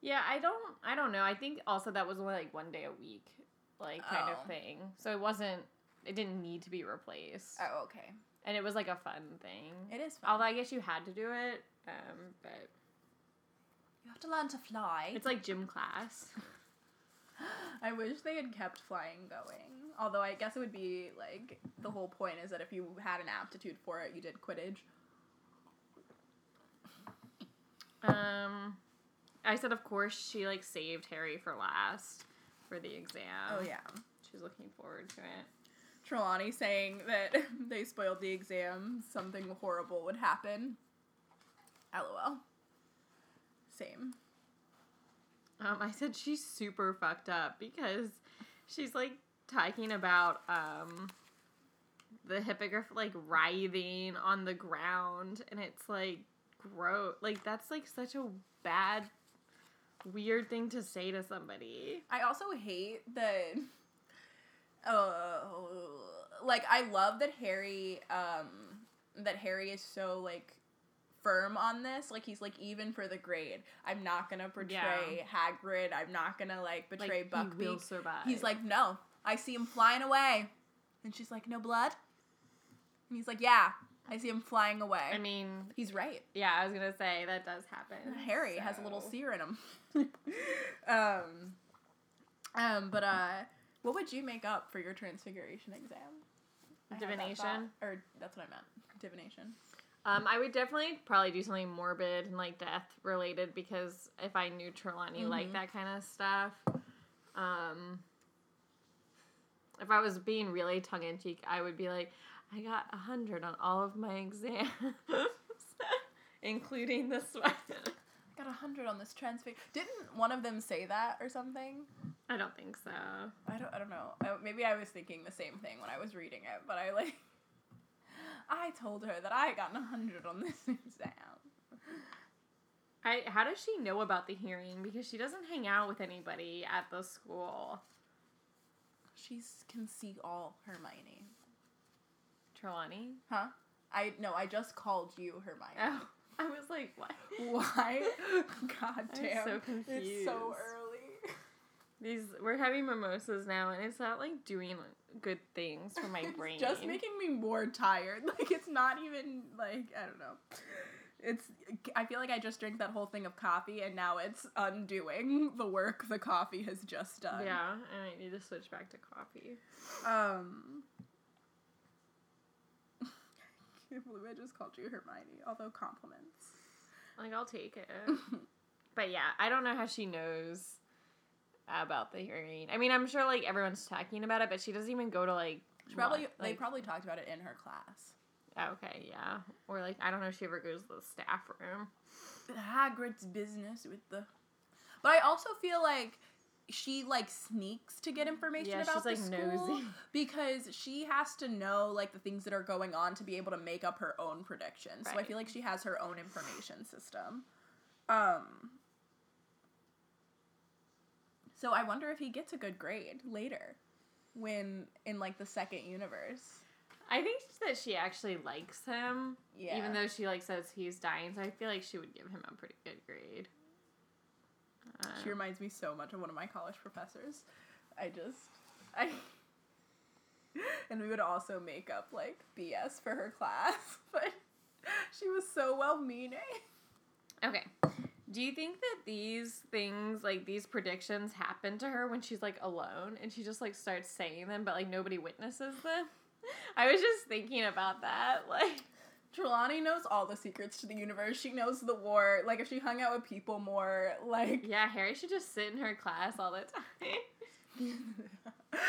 Yeah, I don't I don't know. I think also that was only like one day a week, like kind Oh. of thing. So it wasn't it didn't need to be replaced. Oh, okay. And it was like a fun thing. It is fun. Although I guess you had to do it. Um, but you have to learn to fly. it's like gym class. *laughs* I wish they had kept flying going. Although I guess it would be like the whole point is that if you had an aptitude for it, you did Quidditch. Um I said of course she like saved Harry for last for the exam. oh yeah. She's looking forward to it. Trelawney saying that *laughs* they spoiled the exam, something horrible would happen. LOL. Same. Um, I said she's super fucked up because she's like talking about um the hippogriff like writhing on the ground and it's like gross like that's like such a bad weird thing to say to somebody. I also hate that. Uh, like I love that Harry, um, that Harry is so like firm on this. Like he's like even for the grade, I'm not gonna betray Hagrid. I'm not gonna like betray like he will survive. He's like, no, I see him flying away, and she's like, no blood. And he's like, yeah, I see him flying away. I mean, he's right. yeah, I was gonna say that does happen. Harry has a little seer in him. *laughs* um, um, but uh, what would you make up for your transfiguration exam? I had that Divination? or that's what I meant. Divination. Um, I would definitely probably do something morbid and like death related because if I knew Trelawney liked Mhm. that kind of stuff. Um, if I was being really tongue in cheek, I would be like, I got a hundred on all of my exams, *laughs* including this one. I got a hundred on this transfig. Didn't one of them say that or something? I don't think so. I don't. I don't know. I, maybe I was thinking the same thing when I was reading it, but I like. I told her that I got a hundred on this *laughs* exam. I how does she know about the hearing? Because she doesn't hang out with anybody at the school. She can see all Hermione. Trelawney. Huh? I no. I just called you Hermione. Oh, *laughs* I was like, what? Why? *laughs* God I'm damn. so It's so early. These we're having mimosas now, and it's not like doing good things for my *laughs* brain. It's just making me more tired. *laughs* Like it's not even like I don't know. It's I feel like I just drank that whole thing of coffee and now it's undoing the work the coffee has just done. Yeah, and I need to switch back to coffee. Um *laughs* I can't believe I just called you Hermione, although compliments. Like I'll take it. but yeah, I don't know how she knows about the hearing. I mean, I'm sure like everyone's talking about it, but she doesn't even go to like. She probably what, they like- probably talked about it in her class. Okay, yeah, or like I don't know if she ever goes to the staff room. Hagrid's business with the. But I also feel like she like sneaks to get information Yeah, about she's, the like, school nosy. *laughs* because she has to know like the things that are going on to be able to make up her own predictions. So I feel like she has her own information system. Um. So I wonder if he gets a good grade later, when in like the second universe. I think that she actually likes him, Yeah. even though she like says he's dying. So I feel like she would give him a pretty good grade. Uh, She reminds me so much of one of my college professors. I just I *laughs* and we would also make up like BS for her class, *laughs* but she was so well meaning. Okay. Do you think that these things, like these predictions, happen to her when she's like alone and she just like starts saying them, but like nobody witnesses them? *laughs* I was just thinking about that. *laughs* Like, Trelawney knows all the secrets to the universe. She knows the war. Like if she hung out with people more, like yeah, Harry should just sit in her class all the time. *laughs*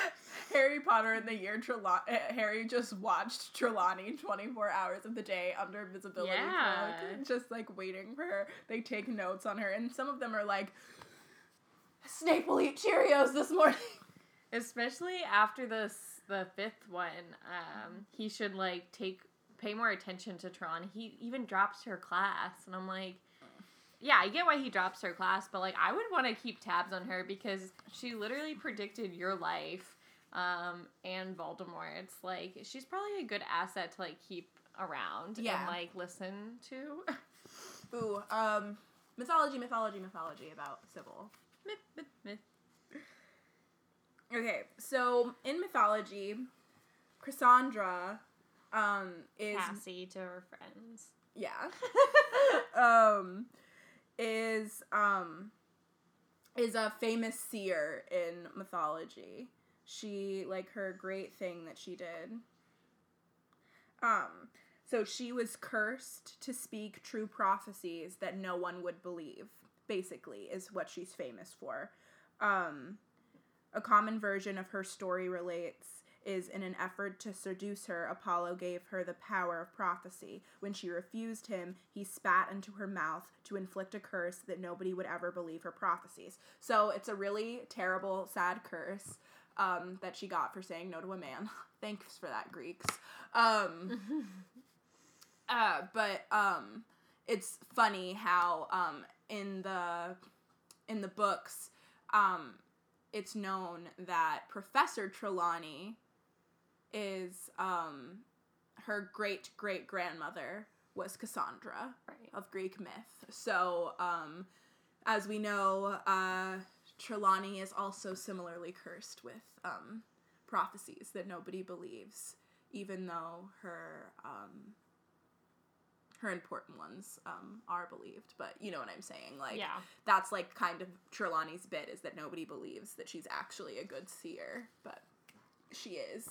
Harry Potter in the year Trelawney, *laughs* Harry just watched Trelawney 24 hours of the day under invisibility Yeah. cloak, just like waiting for her. They take notes on her, and some of them are like, Snape will eat Cheerios this morning. Especially after the s- the fifth one, um, he should like take pay more attention to Tron. He even drops her class, and I'm like, yeah, I get why he drops her class, but like I would want to keep tabs on her because she literally predicted your life um and Voldemort. It's like she's probably a good asset to like keep around Yeah. and like listen to. Ooh, um, mythology, mythology, mythology about Sybill. myth, myth, myth. Okay, so in mythology, Cassandra, um, is Cassie to her friends. yeah, *laughs* um, is um, is a famous seer in mythology. She like her great thing that she did. Um, so she was cursed to speak true prophecies that no one would believe. Basically, is what she's famous for. Um, a common version of her story relates is in an effort to seduce her, Apollo gave her the power of prophecy. When she refused him, he spat into her mouth to inflict a curse that nobody would ever believe her prophecies. So it's a really terrible, sad curse um, that she got for saying no to a man. *laughs* Thanks for that, Greeks. Um, *laughs* uh, but um, it's funny how um, in the in the books, um, it's known that Professor Trelawney is um, her great great grandmother was Cassandra Right. of Greek myth. So, um, as we know, uh, Trelawney is also similarly cursed with um, prophecies that nobody believes, even though her um, her important ones um, are believed. But you know what I'm saying? Like, yeah. that's like kind of Trelawney's bit is that nobody believes that she's actually a good seer, but she is.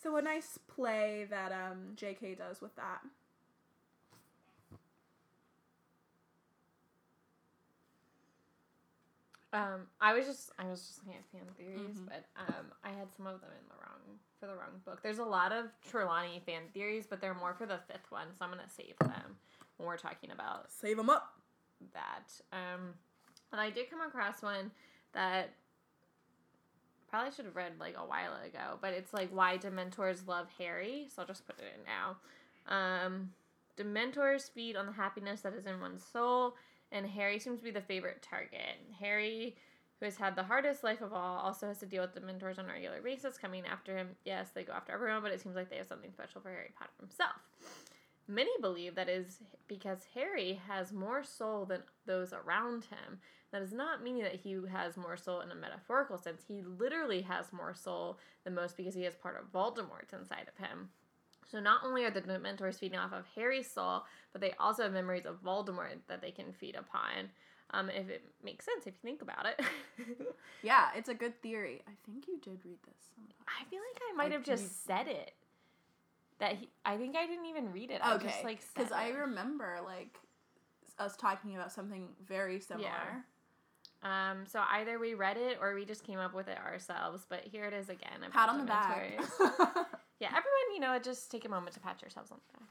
So a nice play that um, J.K. does with that. Um, I was just I was just looking at fan theories, Mhm. but um, I had some of them in the wrong for the wrong book. There's a lot of Trelawney fan theories, but they're more for the fifth one, so I'm gonna save them when we're talking about Save them up. that. Um, but I did come across one that probably should have read like a while ago, but it's like why Dementors love Harry. So I'll just put it in now. Um, Dementors feed on the happiness that is in one's soul, and Harry seems to be the favorite target. Harry, who has had the hardest life of all, also has to deal with Dementors on a regular basis coming after him. Yes, they go after everyone, but it seems like they have something special for Harry Potter himself. Many believe that is because Harry has more soul than those around him. That does not mean that he has more soul in a metaphorical sense. He literally has more soul than most because he has part of Voldemort inside of him. So not only are the Dementors feeding off of Harry's soul, but they also have memories of Voldemort that they can feed upon. Um, if it makes sense if you think about it. *laughs* Yeah, it's a good theory. I think you did read this. I feel like I might Like, have just you- said it. That he, I think I didn't even read it. I Okay, like because I remember like us talking about something very similar. Um, so either we read it or we just came up with it ourselves. But here it is again. Pat on the back. *laughs* Yeah, everyone, you know, just take a moment to pat yourselves on the back.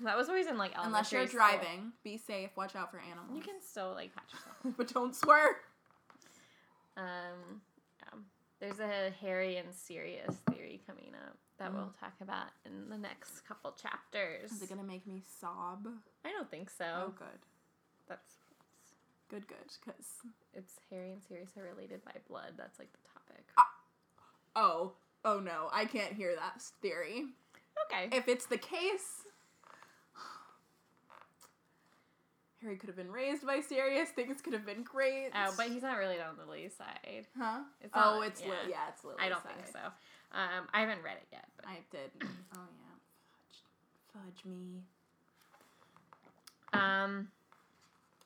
That was always in like Unless you're elementary school. driving, be safe. Watch out for animals. You can still like pat yourself. *laughs* but don't swear. Um, yeah. There's a Harry and Sirius theory coming up that we'll talk about in the next couple chapters. Mm. Is it gonna make me sob? I don't think so. Oh, good, That's good, good. Because it's Harry and Sirius are related by blood. That's like the topic. oh, oh no, I can't hear that theory. Okay. If it's the case, Harry could have been raised by Sirius. Things could have been great. Oh, but he's not really on the Lily side. huh? It's oh, it's yeah. Li- yeah, it's Lily's I don't side. think so. Um, I haven't read it yet, but I did. *clears throat* Oh yeah, fudge, fudge me. um,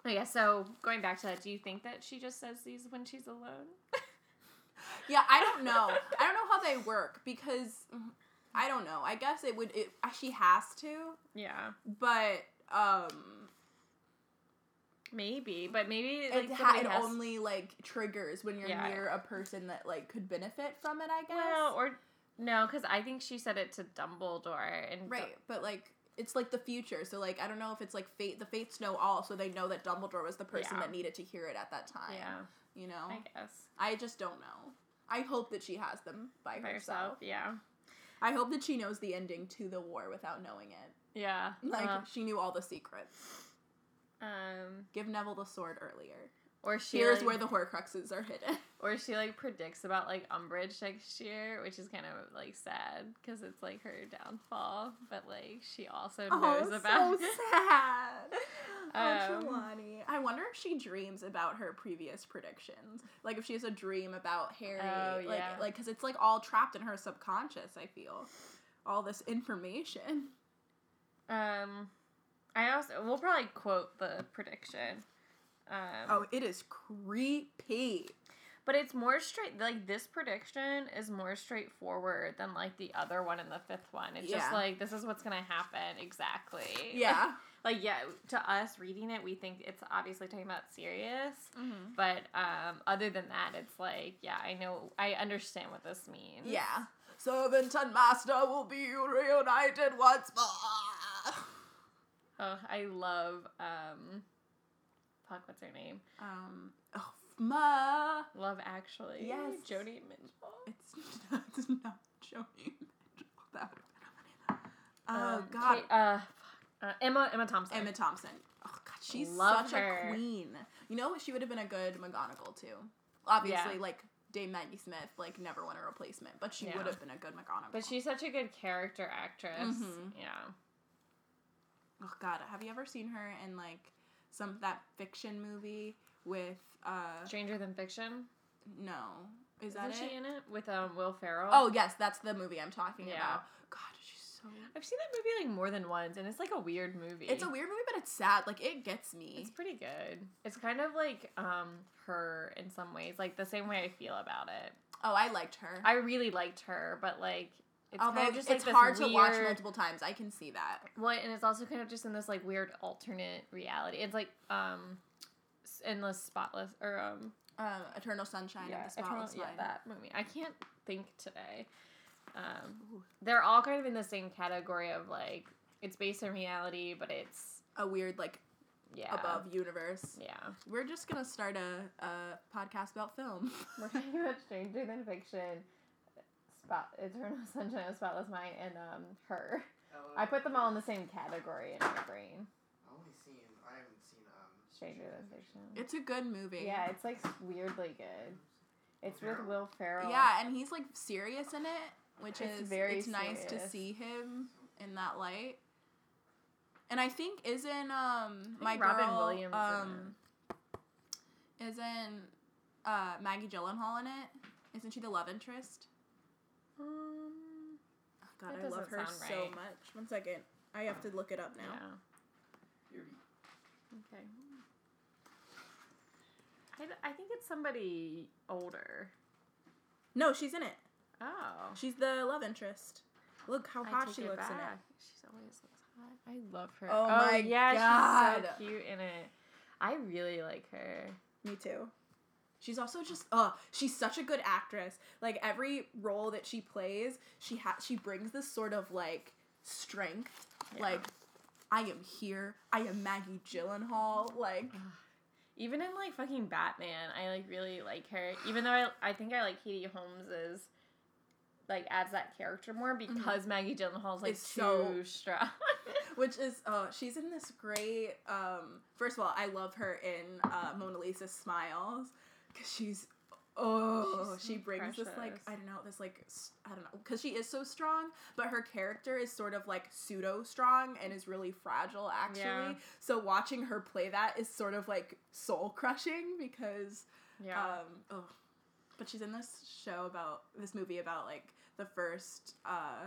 oh yeah. So going back to that, do you think that she just says these when she's alone? *laughs* Yeah, I don't know. I don't know how they work because I don't know. I guess it would. It she has to, yeah, but um, maybe, but maybe it, ha- it has- only like triggers when you're Yeah. near a person that like could benefit from it. I guess. well, or no, because I think she said it to Dumbledore and right, but like. It's like the future, so like I don't know if it's like fate. The fates know all, so they know that Dumbledore was the person Yeah. that needed to hear it at that time. Yeah, you know. I guess I just don't know. I hope that she has them by, by herself. herself. Yeah. I hope that she knows the ending to the war without knowing it. Yeah. Like uh, she knew all the secrets. um, Give Neville the sword earlier. Or she Here's like, where the Horcruxes are hidden. *laughs* or she like predicts about like Umbridge next year, which is kind of like sad because it's like her downfall. But like she also knows about. Oh, *laughs* so sad. Oh, Um, Trelawney. I wonder if she dreams about her previous predictions. Like if she has a dream about Harry. Oh, like, yeah. Like, because it's like all trapped in her subconscious. I feel all this information. Um, I also we'll probably quote the prediction. Um, Oh, it is creepy. but it's more straight. Like this prediction is more straightforward than like the other one and the fifth one. It's just like this is what's gonna happen exactly. Yeah. *laughs* Like yeah, to us reading it, we think it's obviously talking about Sirius. Mhm. But um, other than that, it's like yeah, I know, I understand what this means. Yeah. Servant and master will be reunited once more. Oh, I love um, fuck, what's her name? Um. Oh, ma. Love Actually. Yes. Jodie Mitchell. It's *laughs* not, it's not Joni Mitchell. That would have been Oh Um, God, Kate- uh, uh, Emma Emma Thompson. Emma Thompson. Oh God, she's Love such her. a queen. You know, she would have been a good McGonagall too. Obviously, Yeah. like Dame Maggie Smith, like never won a replacement, but she Yeah. would have been a good McGonagall. But she's such a good character actress. Mhm. Yeah. oh God, have you ever seen her in like some that fiction movie with uh Stranger Than Fiction. no is that Isn't it? she in it with um Will Ferrell? Oh yes, that's the movie I'm talking Yeah. about. God, she's so. I've seen that movie like more than once, and it's like a weird movie. It's a weird movie, but it's sad. Like it gets me. It's pretty good. It's kind of like um her in some ways, like the same way I feel about it. oh, I liked her. I really liked her, but like it's Although kind of just like it's hard to watch multiple times. I can see that. Well, and it's also kind of just in this like weird alternate reality. It's like um, endless spotless or um, Um, Eternal Sunshine yeah, of the Eternal- Spotless yeah, that movie. I can't think today. Um, they're all kind of in the same category of like it's based in reality, but it's A weird like yeah above universe. Yeah, We're just gonna start a, a podcast about film. we're talking about Stranger Than Fiction, Spot Eternal *laughs* Sunshine of the Spotless Mind, and um her. I put them all in the same category in my brain. I only seen. I haven't seen. Um. Stranger Than Fiction. it's a good movie. Yeah, it's like weirdly good. It's with Will Ferrell. Yeah, and he's like serious in it, which It's is very it's nice to see him in that light. And I think isn't um think my Robin girl Williams in um isn't uh Maggie Gyllenhaal in it? Isn't she the love interest? Um, Oh, God, I love her sound so right. much. One second, I have to look it up now. yeah. Okay. I, th- I think it's somebody older. No, she's in it. Oh. She's the love interest. Look how hot she it looks in it. back. She's always looks hot. I love her. Oh my yeah, she's so cute in it. I really like her. Me too. She's also just oh, she's such a good actress. Like every role that she plays, she ha- she brings this sort of like strength. Yeah. Like I am here. I am Maggie Gyllenhaal. Like Even in like fucking Batman, I like really like her. Even though I I think I like Katie Holmes's like adds that character more because Maggie Gyllenhaal's like It's too so- strong. *laughs* which is oh, she's in this great um first of all, I love her in uh Mona Lisa Smiles cuz she's oh, She's so she brings this like. I don't know, this like I don't know, cuz she is so strong, but her character is sort of like pseudo strong and is really fragile actually. Yeah. So watching her play that is sort of like soul crushing because yeah. um oh but she's in this show about this movie about like the first uh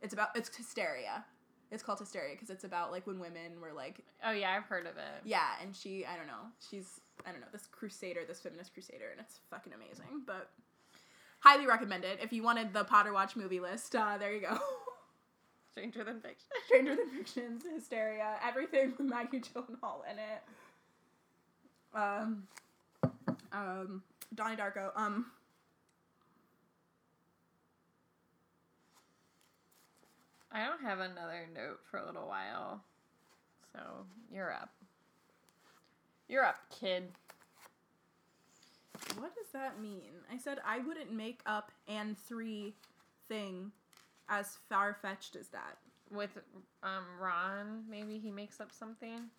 it's about it's hysteria it's called hysteria because it's about like when women were like oh yeah, I've heard of it. yeah and she i don't know she's i don't know this crusader this feminist crusader and it's fucking amazing but highly recommend it if you wanted the potter watch movie list uh there you go *laughs* Stranger Than Fiction. *laughs* stranger than fictions hysteria everything with maggie gyllenhaal in it um um donnie darko um I don't have another note for a little while. So you're up. You're up, kid. What does that mean? I said I wouldn't make up and three thing as far fetched as that. With um Ron, maybe he makes up something.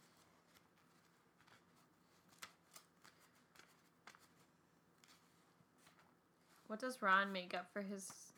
What does Ron make up for his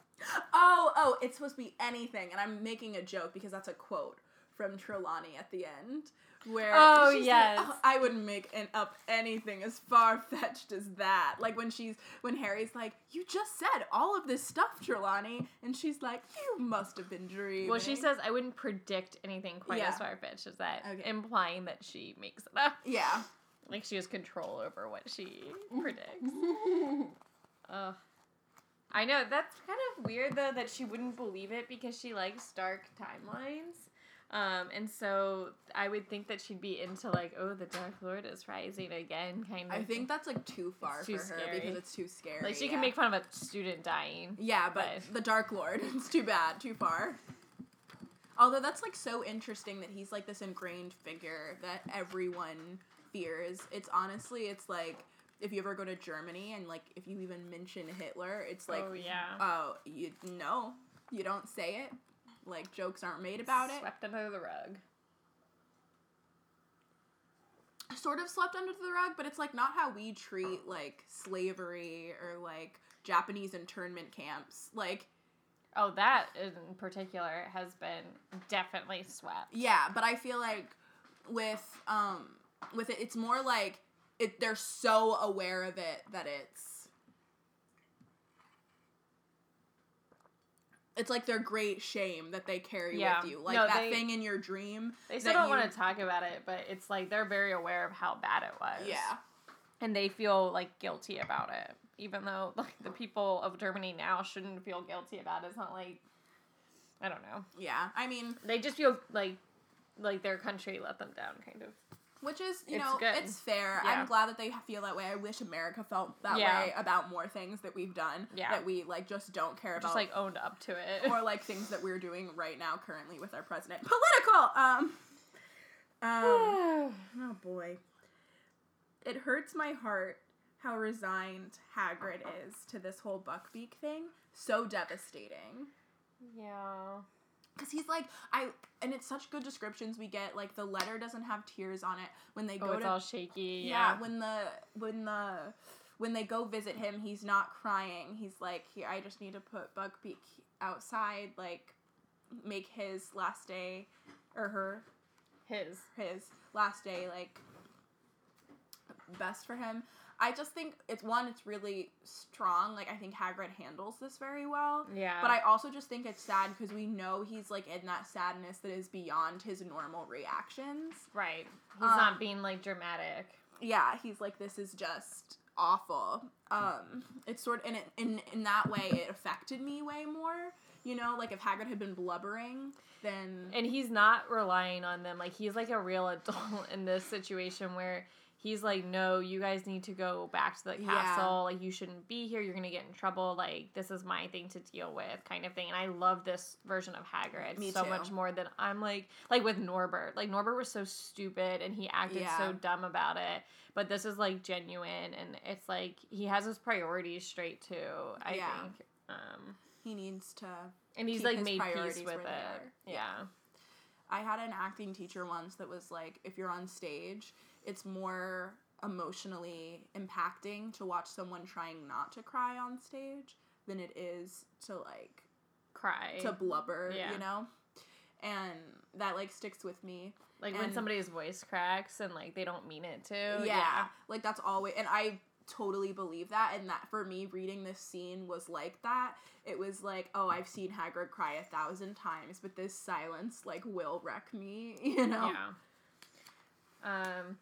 Oh, oh, it's supposed to be anything, and I'm making a joke because that's a quote from Trelawney at the end, where Oh, she's like, yes. "Oh, I wouldn't make an, up anything as far fetched as that. Like when she's when Harry's like, "You just said all of this stuff, Trelawney," and she's like, "You must have been dreaming." Well, she says I wouldn't predict anything quite Yeah. as far fetched as that, Okay. implying that she makes it up. "Yeah, Like she has control over what she *laughs* predicts. *laughs* Ugh. I know that's kind of weird though that she wouldn't believe it because she likes dark timelines. Um, and so I would think that she'd be into like, oh, the Dark Lord is rising again, kind of. I think that's like too far It's too for her scary. because it's too scary." like she yeah. can make fun of a student dying. Yeah, but but- the Dark Lord, *laughs* it's too bad, too far. Although that's like so interesting that he's like this ingrained figure that everyone fears. It's honestly, it's like if you ever go to Germany and like if you even mention Hitler, it's like, oh yeah, oh, you no, you don't say it. Like jokes aren't made about it. swept under the rug. Sort of swept under the rug, but it's like not how we treat like slavery or like Japanese internment camps. Like Oh, that in particular has been definitely swept. Yeah, but I feel like with um with it it's more like it they're so aware of it that it's it's like their great shame that they carry Yeah. with you. Like No, that they- thing in your dream. They still don't you- want to talk about it, but it's like they're very aware of how bad it was. Yeah. And they feel like guilty about it. Even though like the people of Germany now shouldn't feel guilty about it. It's not like I don't know. Yeah. I mean, They just feel like like their country let them down kind of. Which is, you It's know, good. it's fair. Yeah. I'm glad that they feel that way. I wish America felt that Yeah. way about more things that we've done Yeah. that we like just don't care about. Just like owned up to it. or like things that we're doing right now currently with our president. Political. Um. Um. *sighs* oh boy. It hurts my heart how resigned Hagrid is to this whole Buckbeak thing. So devastating. yeah. Cause he's like I, and it's such good descriptions we get. Like the letter doesn't have tears on it when they go. Oh, go it's to all shaky. yeah, Yeah. when the when the when they go visit him, he's not crying. He's like, "Here, I just need to put Buckbeak outside, like make his last day or her His. his last day like best for him." I just think it's one it's really strong. Like I think Hagrid handles this very well. Yeah. But I also just think it's sad because we know he's like in that sadness that is beyond his normal reactions. Right. He's Um, not being like dramatic. yeah, he's like, this is just awful. Um, it's sort of, and it, in in that way, it affected me way more. You know, like if Hagrid had been blubbering, then and he's not relying on them like he's like a real adult *laughs* in this situation where he's like no you guys need to go back to the Yeah. castle like you shouldn't be here you're gonna get in trouble like this is my thing to deal with kind of thing and i love this version of hagrid Me so too. much more than i'm like like with norbert like norbert was so stupid and he acted Yeah. so dumb about it but this is like genuine and it's like he has his priorities straight too i Yeah. think um he needs to. and he's like made peace with it yeah. I had an acting teacher once that was like, if you're on stage, it's more emotionally impacting to watch someone trying not to cry on stage than it is to like cry to blubber, Yeah. you know? And that like sticks with me. Like when somebody's voice cracks and like they don't mean it to. yeah, like that's always and i totally believe that and that for me reading this scene was like that it was like oh i've seen hagrid cry a thousand times but this silence like will wreck me *laughs* you know Yeah. Um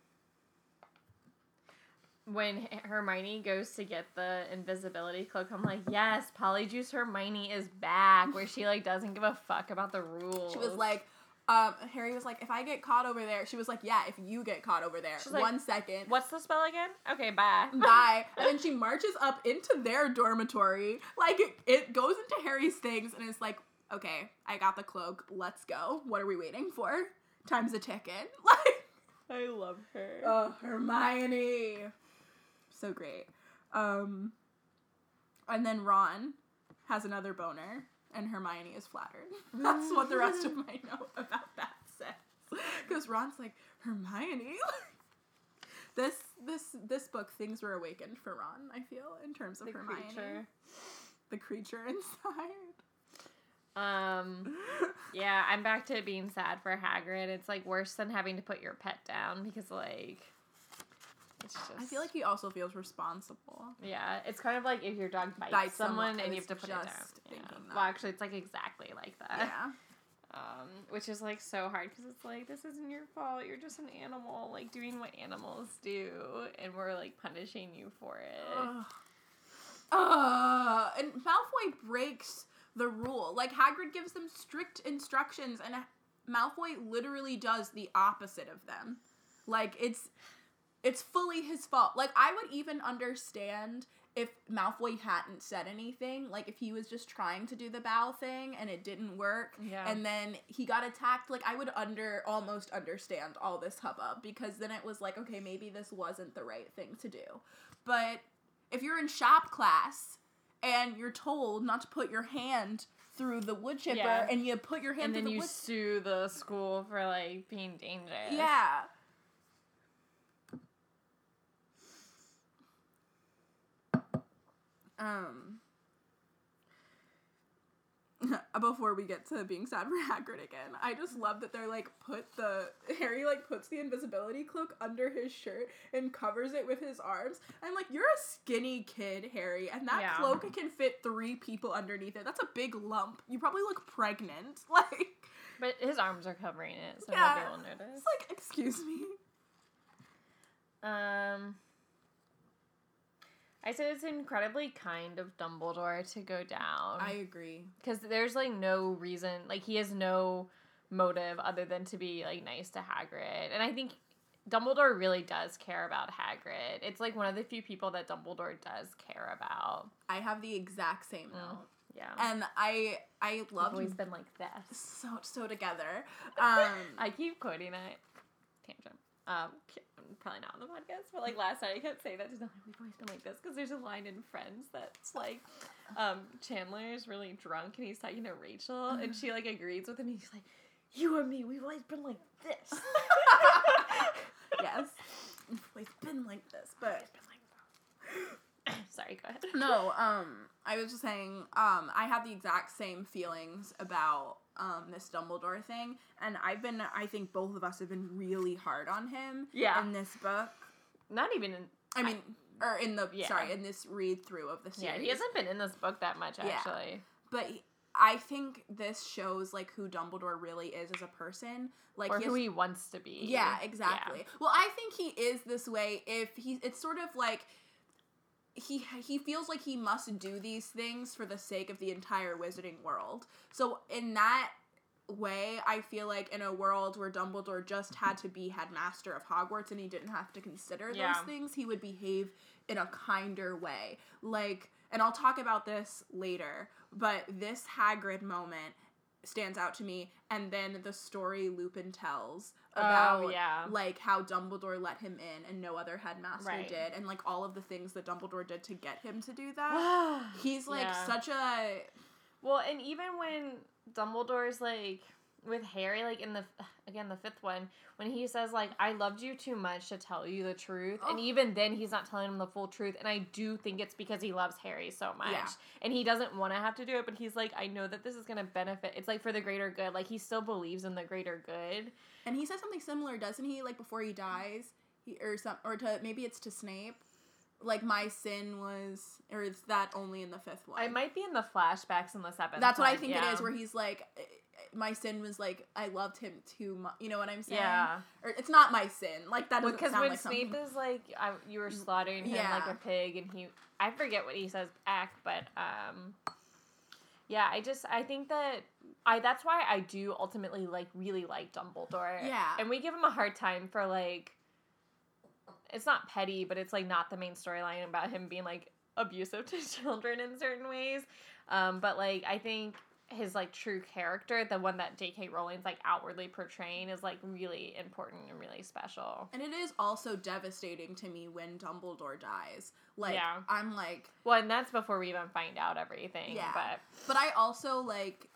when Hermione goes to get the invisibility cloak, I'm like, yes, Polyjuice Hermione is back, where she like doesn't give a fuck about the rules. she was like um harry was like if i get caught over there she was like yeah if you get caught over there She's like, one second "What's the spell again?" Okay, bye. *laughs* bye and then she marches up into their dormitory like it, it goes into harry's things and it's like okay i got the cloak let's go what are we waiting for time's a ticket *laughs* like I love her. Oh, Hermione. So great. Um and then Ron has another boner and Hermione is flattered. *laughs* That's what the rest of my note about that says. Because Ron's like Hermione. *laughs* this this this book, things were awakened for Ron. I feel in terms of The Hermione, creature. the creature inside. Um, yeah, I'm back to being sad for Hagrid. It's like worse than having to put your pet down because like it's just. I feel like he also feels responsible. yeah, it's kind of like if your dog bites, Bites someone, someone, and you have to put it down. Yeah. Well, actually, it's like exactly like that. Yeah. Um, which is like so hard because it's like this isn't your fault. You're just an animal, like doing what animals do, and we're like punishing you for it. Ugh. Uh, and Malfoy breaks the rule. Like Hagrid gives them strict instructions, and Malfoy literally does the opposite of them. Like it's it's fully his fault. Like I would even understand if Malfoy hadn't said anything, like if he was just trying to do the bow thing and it didn't work, Yeah. and then he got attacked, like I would under almost understand all this hubbub because then it was like, okay, maybe this wasn't the right thing to do. But if you're in shop class and you're told not to put your hand through the wood chipper Yeah. and you put your hand and then the you wood sue the school for like being dangerous. Yeah. Um. *laughs* Before we get to being sad for *laughs* Hagrid again, I just love that they're like put the *laughs* Harry like puts the invisibility cloak under his shirt and covers it with his arms. I'm like, you're a skinny kid, Harry, and that Yeah. cloak can fit three people underneath it. That's a big lump. You probably look pregnant. Like, But his arms are covering it, so Yeah. nobody will notice. it's like, excuse me. Um, I said it's incredibly kind of Dumbledore to go down I agree. because there's like no reason, like he has no motive other than to be like nice to Hagrid, and I think Dumbledore really does care about Hagrid. It's like one of the few people that Dumbledore does care about. I have the exact same Mm. note, Yeah, and I I love always been like this. so so together. Um, *laughs* I keep quoting it. Tangent. Um, probably not on the podcast, but like last night I kept saying that to them. We've always been like this because there's a line in Friends that's like, um, Chandler is really drunk and he's talking to Rachel and she like agrees with him. He's like, "You and me, we've always been like this." *laughs* yes, it's been like this, but *gasps* Sorry, go ahead. no. Um, I was just saying. Um, I have the exact same feelings about um this Dumbledore thing, and I've been. I think both of us have been really hard on him. Yeah. In this book, Not even in. I mean, or in the Yeah. sorry, in this read through of the series. Yeah, he hasn't been in this book that much Yeah. actually. But he- I think this shows like who Dumbledore really is as a person. Like or he who he wants to be. Yeah, exactly. Well, I think he is this way if he it's sort of like he he feels like he must do these things for the sake of the entire wizarding world. So in that way, I feel like in a world where Dumbledore just had to be headmaster of Hogwarts and he didn't have to consider Yeah. those things, he would behave in a kinder way. Like and I'll talk about this later, but this Hagrid moment stands out to me and then the story Lupin tells oh, about oh yeah. like how Dumbledore let him in and no other headmaster Right. did and like all of the things that Dumbledore did to get him to do that. *sighs* He's like Yeah. such a Well, and even when Dumbledore's like with Harry, like in the *sighs* again the fifth one, when he says like I loved you too much to tell you the truth, and Oh. even then he's not telling him the full truth, and I do think it's because he loves Harry so much, Yeah. and he doesn't want to have to do it, but he's like I know that this is gonna benefit. It's like for the greater good. Like he still believes in the greater good. and he says something similar, doesn't he? Like before he dies, he or some or to maybe it's to Snape. Like my sin was, or is that only in the fifth one? I might be in the flashbacks in the seventh. That's what I think yeah. it is, where he's like, my sin was like I loved him too much. You know what I'm saying? Yeah. Or it's not my sin. Like that doesn't Because sound when like Snape something. is like, I, you were slaughtering him Yeah. like a pig, and he, I forget what he says back, but um, yeah, I just, I think that I, that's why I do ultimately like really like Dumbledore. Yeah. and we give him a hard time for like, it's not petty, but it's like not the main storyline about him being like abusive *laughs* to children in certain ways. Um, but like I think his like true character, the one that J.K. Rowling's like outwardly portraying, is like really important and really special. And it is also devastating to me when Dumbledore dies. Like Yeah. I'm like Well, and that's before we even find out everything. Yeah. But But I also like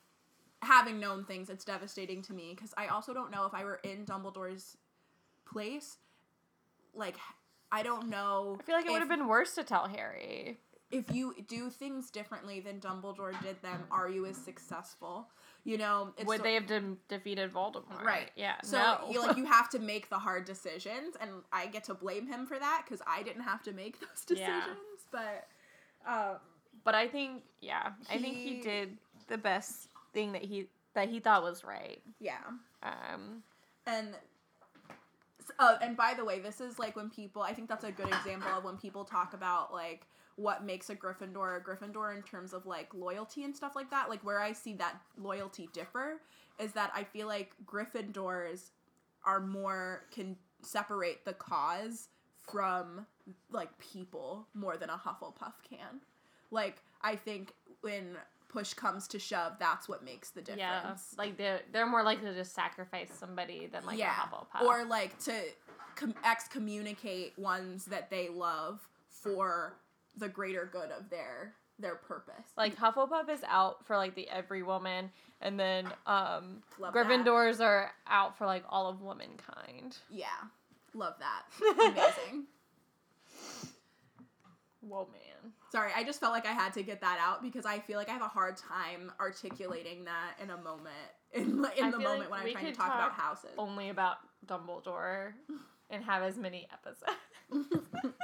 having known things. It's devastating to me because I also don't know if I were in Dumbledore's place. Like, I don't know. I feel like it would have been worse to tell Harry. If you do things differently than Dumbledore did them. Are you as successful? You know, it's would so- they have de- defeated Voldemort? Right. Yeah. So no. you like you *laughs* have to make the hard decisions, and I get to blame him for that because I didn't have to make *laughs* those Yeah. decisions. But um, But I think, yeah, I think he He- did the best thing that he that he thought was right. yeah, Um, and uh, and by the way, this is like when people. I think that's a good example of when people talk about like what makes a Gryffindor a Gryffindor in terms of like loyalty and stuff like that. Like where I see that loyalty differ is that I feel like Gryffindors are more can separate the cause from like people more than a Hufflepuff can. Like I think when push comes to shove, that's what makes the difference. yeah, like they're they're more likely to sacrifice somebody than like yeah, a Hufflepuff. or like to com- excommunicate ones that they love for the greater good of their their purpose. like Hufflepuff is out for like the every woman, and then um, Love that. Gryffindors are out for like all of womankind. yeah, love that. *laughs* Amazing. Whoa, man. Sorry, I just felt like I had to get that out because I feel like I have a hard time articulating that in a moment in *laughs* in the moment like when I'm trying to could talk, about houses. Only about Dumbledore, and have as many episodes. *laughs*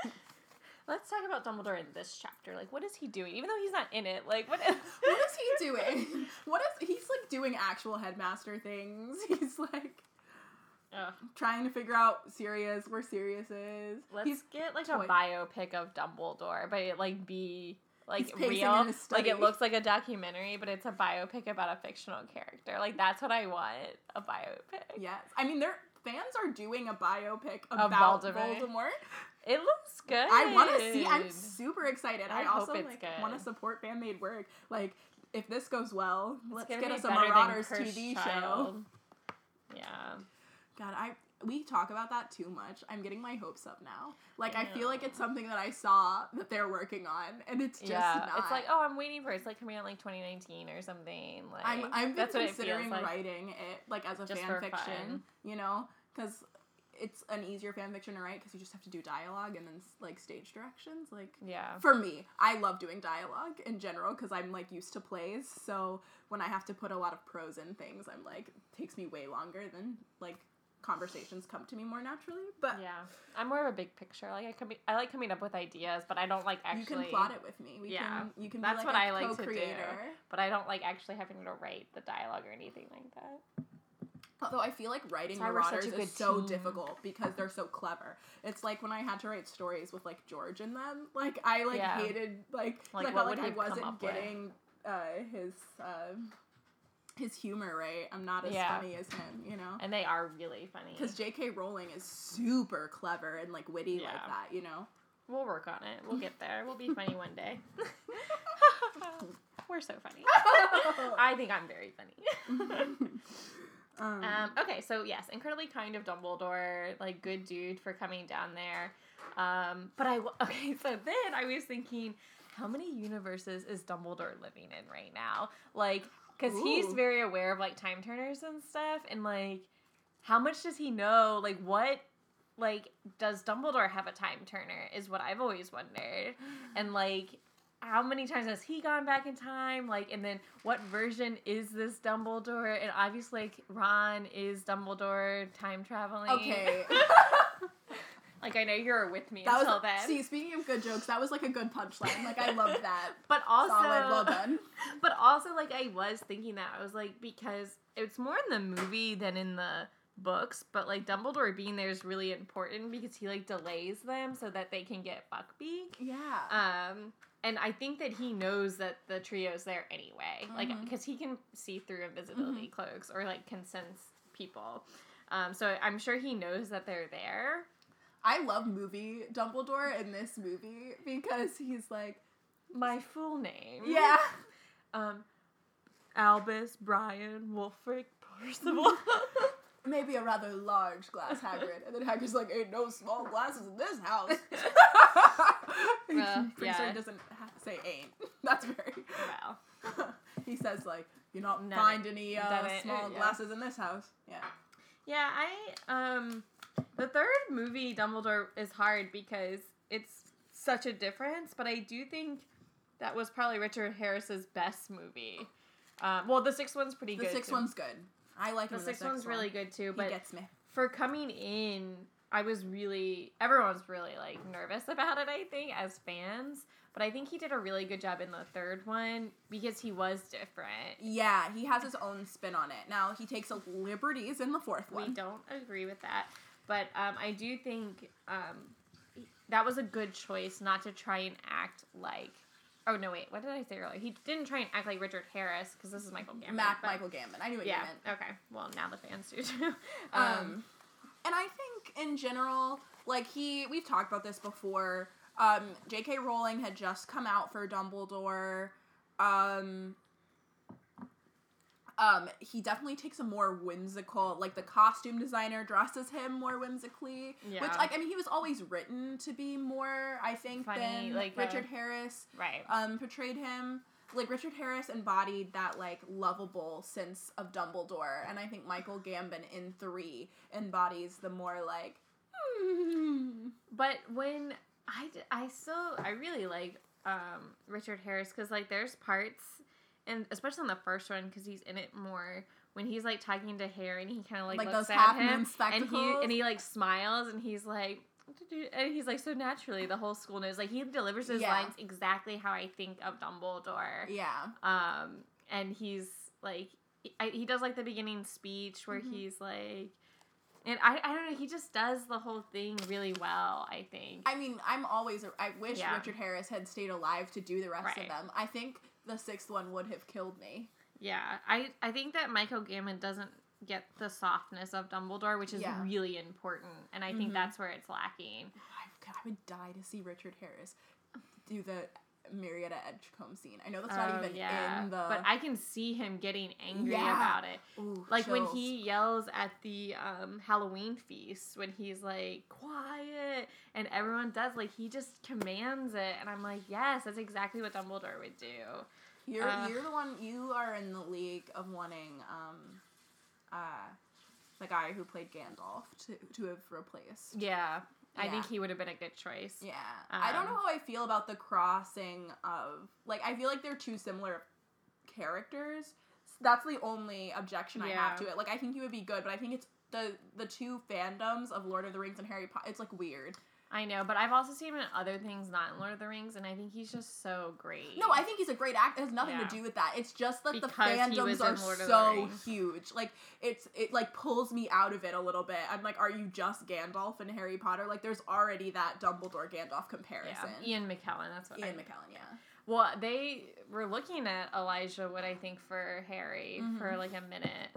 Let's talk about Dumbledore in this chapter. Like, what is he doing? Even though he's not in it, like, what? *laughs* what is he *laughs* doing? What is he's like doing actual headmaster things? *laughs* He's like Ugh. trying to figure out Sirius where Sirius is. Let's he's get like toy- a biopic of Dumbledore, but it like be like real. Like it looks like a documentary, but it's a biopic about a fictional character. Like that's what I want. A biopic. yes. I mean, their fans are doing a biopic Of about Voldemort. Voldemort. It looks good. I want to see. I'm super excited. I, I also like want to support fan made work. Like if this goes well, It's let's get us a Marauders TV show. Yeah. God, I we talk about that too much. I'm getting my hopes up now. Like I feel like it's something that I saw that they're working on, and it's just yeah. not. It's like, oh, I'm waiting for it. It's like coming out like 2019 or something. Like I'm I've been that's what it considering feels like. writing it like as a Just fan fiction, fun. you know, because it's an easier fan fiction to write because you just have to do dialogue and then like stage directions. Like Yeah. for me, I love doing dialogue in general because I'm like used to plays. So when I have to put a lot of prose in things, I'm like takes me way longer than like conversations come to me more naturally. But Yeah. I'm more of a big picture. Like I can be, I like coming up with ideas, but I don't like actually. you can plot it with me. We Yeah. can you can That's be what like a I like to do. But I don't like actually having to write the dialogue or anything like that. Although I feel like writing That's why we're such a Marauders is so team. difficult because they're so clever. It's like when I had to write stories with like George in them. Like I like Yeah. hated like Like, I felt like I wasn't getting uh, his uh, his humor right. I'm not as Yeah. funny as him, you know. And they are really funny. Because J.K. Rowling is super clever and like witty like that, you know. We'll work on it. We'll get there. We'll be *laughs* funny one day. *laughs* *laughs* We're so funny. I think I'm very funny. Um, um, okay, so yes, incredibly kind of Dumbledore, like good dude for coming down there. Um, but I *laughs* okay, so then I was thinking, how many universes is Dumbledore living in right now? Like, because he's very aware of like time turners and stuff, and like, how much does he know? Like, what? Like, does Dumbledore have a time turner? Is what I've always wondered. And like, how many times has he gone back in time? Like, and then what version is this Dumbledore? And obviously, like, Ron is Dumbledore time traveling. okay. *laughs* like, I know you're with me that until was then. see. Speaking of good jokes, that was like a good punchline. Like I loved that. *laughs* but also, Solid, well done. *laughs* but also, like, I was thinking that I was like, because it's more in the movie than in the books, but like Dumbledore being there is really important because he like delays them so that they can get Buckbeak. Yeah. Um, and I think that he knows that the trio's there anyway, like Mhm. because he can see through invisibility Mm-hmm. cloaks or like can sense people. Um, so I'm sure he knows that they're there. I love movie Dumbledore in this movie because he's like, My full name. yeah, Um, Albus, Brian, Wulfric, Percival. *laughs* Maybe a rather large glass, Hagrid. And then Hagrid's like, ain't no small glasses in this house. *laughs* *laughs* Uh, pretty sure yeah. he doesn't say ain't. *laughs* That's very. well. he says, like, you're not None- find any uh, small yeah. glasses in this house. Yeah. Yeah, I um the third movie Dumbledore is hard because it's such a difference, but I do think that was probably Richard Harris's best movie. Um, well, the sixth one's pretty good. The sixth too. one's good. I like the sixth one's sixth really good too, He but gets me. for coming in, I was really everyone's really like nervous about it. I think as fans, but I think he did a really good job in the third one because he was different. Yeah, he has his own spin on it. Now he takes liberties in the fourth one. We don't agree with that, but um, I do think um, that was a good choice not to try and act like. Oh no! Wait, what did I say earlier? He didn't try and act like Richard Harris because this is Michael Gambon. Mac but- Michael Gambon. I knew what Yeah. you meant. Okay. Well, now the fans do too. Um, *laughs* um, and I think in general, like he, we've talked about this before. Um, J.K. Rowling had just come out for Dumbledore. Um, um, he definitely takes a more whimsical, like the costume designer dresses him more whimsically. Yeah. Which, like, I mean, he was always written to be more, I think, Funny, than like, Richard uh, Harris right. um, portrayed him. Like Richard Harris embodied that like lovable sense of Dumbledore, and I think Michael Gambon in three embodies the more like. "Hmm." But when I I still I really like um, Richard Harris because like there's parts and especially in the first one because he's in it more when he's like talking to Harry and he kind of like, Like looks those at half moon him and he and he like smiles and he's like and he's like so naturally the whole school knows like he delivers his Yeah. lines exactly how I think of Dumbledore Yeah, um and he's like I, he does like the beginning speech where Mhm. he's like and I, I don't know he just does the whole thing really well i think I mean, I'm always. I wish Yeah. Richard Harris had stayed alive to do the rest Right. of them. I think the sixth one would have killed me. yeah i i think that michael Gambon doesn't get the softness of dumbledore which is Yeah. really important and i think Mhm. that's where it's lacking I, I would die to see Richard Harris do the Marietta Edgecombe scene. I know that's not Oh, even yeah. in the. but i can see him getting angry Yeah. about it Ooh, like when he yells at the um, Halloween feast when he's like quiet and everyone does like he just commands it and I'm like yes that's exactly what Dumbledore would do. You're Uh, you're the one. You are in the league of wanting um, uh, the guy who played Gandalf to to have replaced. Yeah, I think he would have been a good choice. Yeah, I don't know Um, how I feel about the crossing of like I feel like they're two similar characters. That's the only objection I have to it. Like I think he would be good, but I think it's the the two fandoms of Lord of the Rings and Harry Potter. It's like weird. I know, but I've also seen him in other things not in Lord of the Rings and I think he's just so great. No, I think he's a great actor. It has nothing Yeah. to do with that. It's just that Because the fandoms are in Lord of the so huge. Like it's it like pulls me out of it a little bit. I'm like, are you just Gandalf and Harry Potter? Like there's already that Dumbledore Gandalf yeah. comparison. Ian McKellen, that's what Ian I McKellen, yeah. Well, they were looking at Elijah Wood, I think, for Harry for Mhm. like a minute.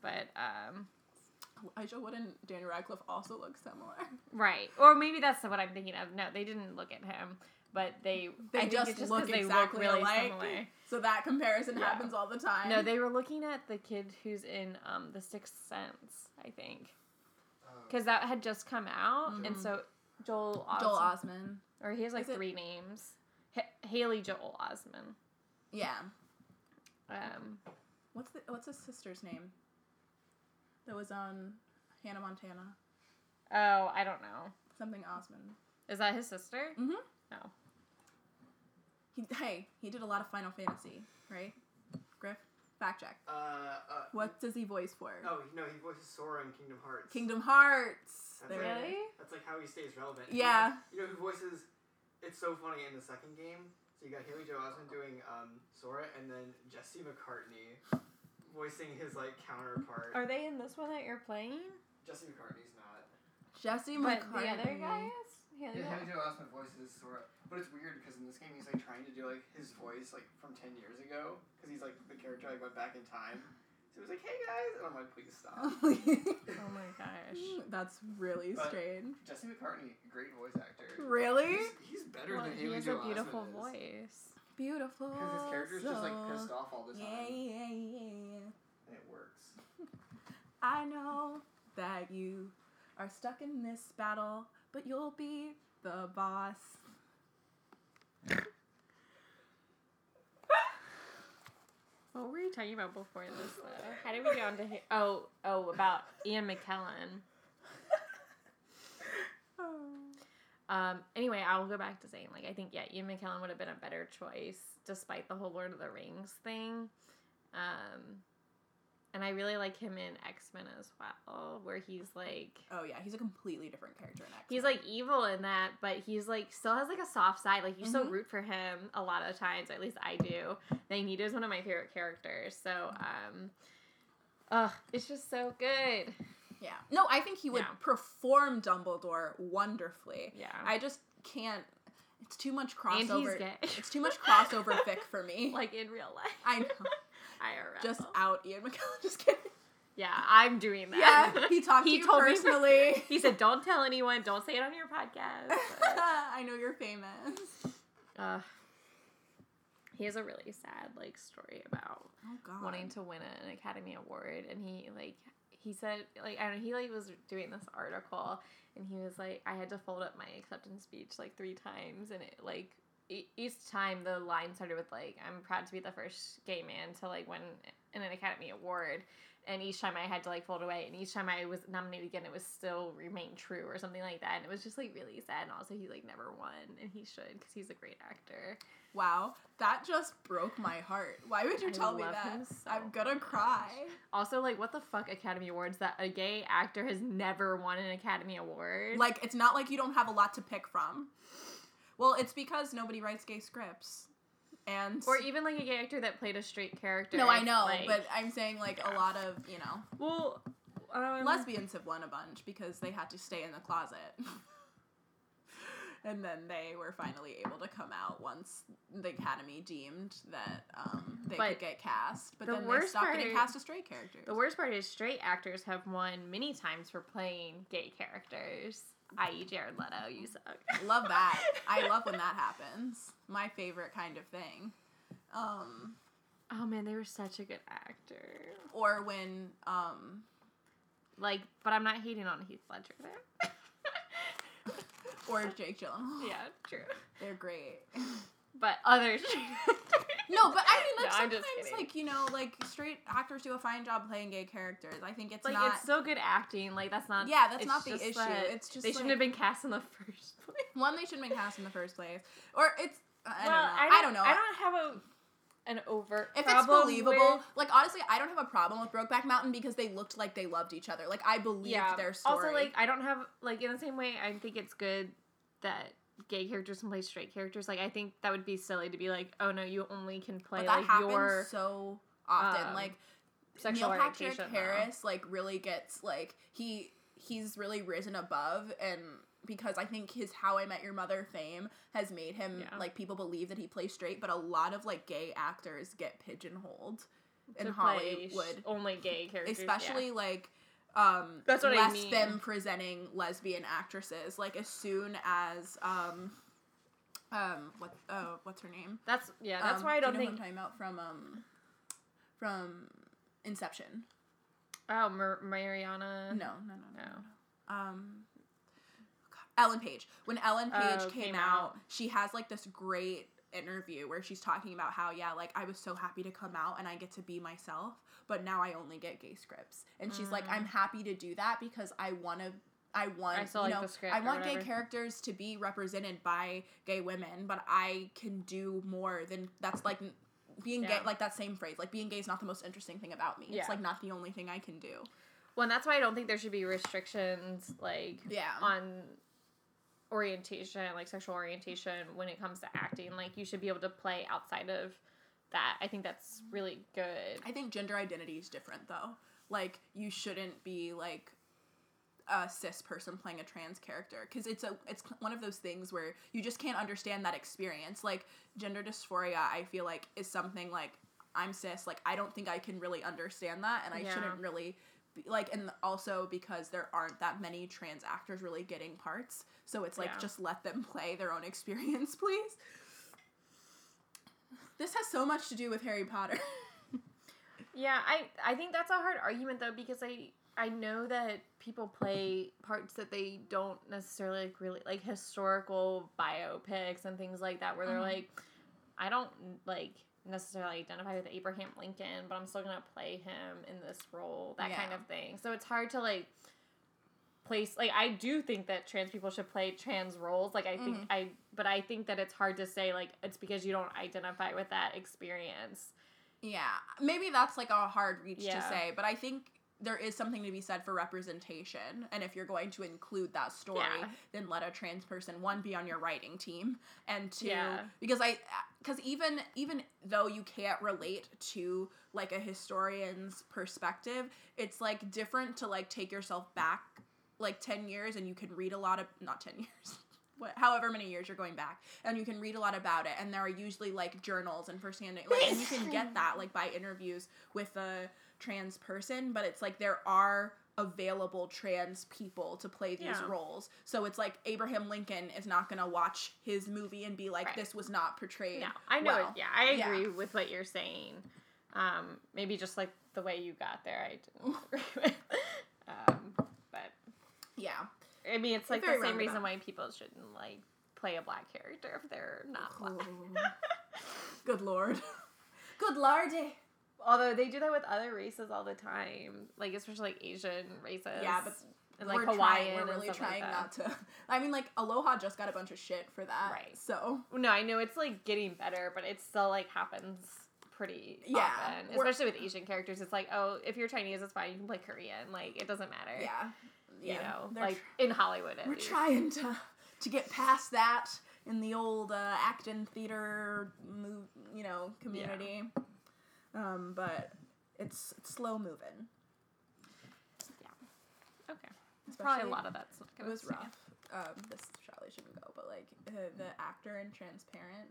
But um Elijah Wood and Daniel Radcliffe also look similar. *laughs* Right. Or maybe that's what I'm thinking of. No, they didn't look at him, but they They I think just it's just look 'cause they exactly look really alike. similar. So that comparison Yeah. happens all the time. No, they were looking at the kid who's in um The Sixth Sense, I think. Oh. Cuz that had just come out and Mhm. so Joel Osment, Joel Osmond. or he has like Is it- three names. H- Haley Joel Osment. Yeah. Um What's the what's his sister's name? That was on Hannah Montana. oh, I don't know. Something Osment. Is that his sister? Mm-hmm. No. He, hey, he did a lot of Final Fantasy, right? Griff, fact check. Uh, uh, What does he voice for? Oh no, he voices Sora in Kingdom Hearts. Kingdom Hearts. That's There right. it is. Really? That's like how he stays relevant. Yeah. You know who voices? It's so funny in the second game. So you got Haley Joel Osment doing um, Sora, and then Jesse McCartney voicing his like counterpart. Are they in this one that you're playing? Jesse McCartney's not. Jesse But McCartney. the other guy is? Haley Yeah, Joel- Haley Joel Osment voices Sora, but it's weird because in this game he's like trying to do like his voice like from ten years ago because he's like the character like went back in time. So he was like, "Hey guys," and I'm like, "Please stop." *laughs* Oh my gosh. That's really But- strange. Jesse McCartney, great voice actor. Really? He's, he's better Well, than he Haley has a Joel beautiful Osment is. Voice. beautiful. Because his character's just like pissed off all the time, Yeah, yeah, yeah. and it works. *laughs* I know that you are stuck in this battle, but you'll be the boss. *laughs* What were you talking about before this? Though? How did we go into hi- oh oh about Ian McKellen? Um. Anyway, I'll go back to saying like I think yeah, Ian McKellen would have been a better choice despite the whole Lord of the Rings thing. Um, and I really like him in X Men as well, where he's like Oh yeah, he's a completely different character in X. he's like evil in that, but he's like still has like a soft side. Like you still Mhm. root for him a lot of times. At least I do. Magneto is one of my favorite characters. So um, ugh, it's just so good. Yeah. No, I think he would Yeah. perform Dumbledore wonderfully. Yeah. I just can't. It's too much and he's crossover. gay. It's too much crossover *laughs* fic for me. like in real life. I know. *laughs* IRL. Just out Ian McKellen. *laughs* Just kidding. yeah, I'm doing that. Yeah, he talked He to you told me- personally. he said, "Don't tell anyone. Don't say it on your podcast." I know you're famous. uh, he has a really sad like story about Oh wanting to win an Academy Award, and he like he said like I don't know he like was doing this article, and he was like I had to fold up my acceptance speech like three times, and it like each time the line started with like I'm proud to be the first gay man to like win an Academy Award. And each time I had to like fold away, and each time I was nominated again, it was still remain true or something like that. And it was just like really sad. And also, he like never won, and he should because he's a great actor. Wow, that just broke my heart. Why would you I tell me that? so I'm gonna cry. Also, like, what the fuck Academy Awards that a gay actor has never won an Academy Award? Like, it's not like you don't have a lot to pick from. Well, it's because nobody writes gay scripts. And or even like a gay actor that played a straight character. no, I know, like- but I'm saying like a lot of you know well, um, lesbians have won a bunch because they had to stay in the closet. *laughs* and then they were finally able to come out once the academy deemed that um, they But could get cast. But the then they worst stopped part getting cast as straight characters. The worst part is straight actors have won many times for playing gay characters, i.e., Jared Leto. You suck. love that. I *laughs* love when that happens. My favorite kind of thing. Um, Oh man, they were such a good actor. or when um, Like, but I'm not hating on Heath Ledger there. *laughs* or Jake Gyllenhaal. yeah, true. They're great. But other. *laughs* No, but I mean, like No, I'm just sometimes, kidding. like you know, like straight actors do a fine job playing gay characters. I think it's like not. it's so good acting. Like that's not. Yeah, that's it's not the just issue. that It's just, they shouldn't like- have been cast in the *laughs* first place. one they shouldn't have been cast in the first place, or it's. I well, don't know. I don't, know. I don't have a an overt. if it's believable, with- like honestly, I don't have a problem with Brokeback Mountain because they looked like they loved each other. Like I believed yeah. their story. Also, like I don't have like in the same way. I think it's good that gay characters can play straight characters. Like I think that would be silly to be like, oh no, you only can play but that like happens your so often. um, like sexual Neil Patrick orientation. though. Harris like really gets like he he's really risen above and because I think his How I Met Your Mother fame has made him Yeah. like people believe that he plays straight, but a lot of like gay actors get pigeonholed in Hollywood, only gay *laughs* characters, yeah. especially like um That's what I less mean. them presenting lesbian actresses. Like as soon as um um what uh what's her name? That's yeah. That's Um, why I do you don't know think. I'm talking about from um from Inception. Oh, Mar- Mariana. No, no, no, no. No. no. Um, Ellen Page. When Ellen Page Oh, came, came out, out. she has like this great interview where she's talking about how yeah, like I was so happy to come out and I get to be myself, but now I only get gay scripts. And she's like, Mm. I'm happy to do that because I want to. I want, I still you like know, the script I want gay characters to be represented by gay women, but I can do more than that's like being gay. Like that same phrase, like being gay is not the most interesting thing about me. Yeah. It's like not the only thing I can do. Well, and that's why I don't think there should be restrictions like Yeah. on orientation, like sexual orientation, when it comes to acting. Like you should be able to play outside of that. I think that's really good. I think gender identity is different though. Like you shouldn't be like a cis person playing a trans character because it's a it's one of those things where you just can't understand that experience. Like gender dysphoria, I feel like is something like I'm cis. Like I don't think I can really understand that, and I Yeah. shouldn't really. Like and also because there aren't that many trans actors really getting parts so it's like Yeah. just let them *laughs* play their own experience please This has so much to do with Harry Potter. *laughs* Yeah, I I think that's a hard argument though because I I know that people play parts that they don't necessarily like really like historical biopics and things like that where they're Mhm. like I don't like necessarily identify with Abraham Lincoln, but I'm still gonna play him in this role, that kind of thing. So it's hard to like place like I do think that trans people should play trans roles. Like I think Mhm. I but I think that it's hard to say like it's because you don't identify with that experience. yeah, maybe that's like a hard reach to say, but I think there is something to be said for representation. And if you're going to include that story, Yeah. then let a trans person one be on your writing team, and two, Yeah. because I, because even even though you can't relate to like a historian's perspective, it's like different to like take yourself back like 10 years and you can read a lot of not 10 *laughs* years however many years you're going back and you can read a lot about it and there are usually like journals and firsthand like and you can get that like by interviews with a trans person but it's like there are available trans people to play these Yeah. roles so it's like abraham lincoln is not going to watch his movie and be like Right. this was not portrayed No, I know. well. it, yeah, I Yeah. agree with what you're saying. Um, maybe just like the way you got there, I didn't agree *laughs* with. Um, but yeah I mean, it's like the same reason why people shouldn't like play a black character if they're not black. *laughs* good lord *laughs* good lordy Although they do that with other races all the time, like especially like Asian races. Yeah, but and like we're Hawaiian. trying, we're really trying like not to. *laughs* I mean, like Aloha just got a bunch of shit for that. Right. So No, I know it's like getting better, but it still like happens pretty Yeah, often. Especially with Asian characters. It's like, oh, if you're Chinese, it's fine. You can play Korean. Like it doesn't matter. yeah, yeah. You know, they're like tr- in Hollywood. We're least. trying to to get past that in the old uh, acting theater, you know, community. Um, but it's, it's slow moving. Yeah. Okay. It's Probably a lot of that's. not It gonna was stay. rough. Um, this probably shouldn't go, but like uh, the actor in Transparent.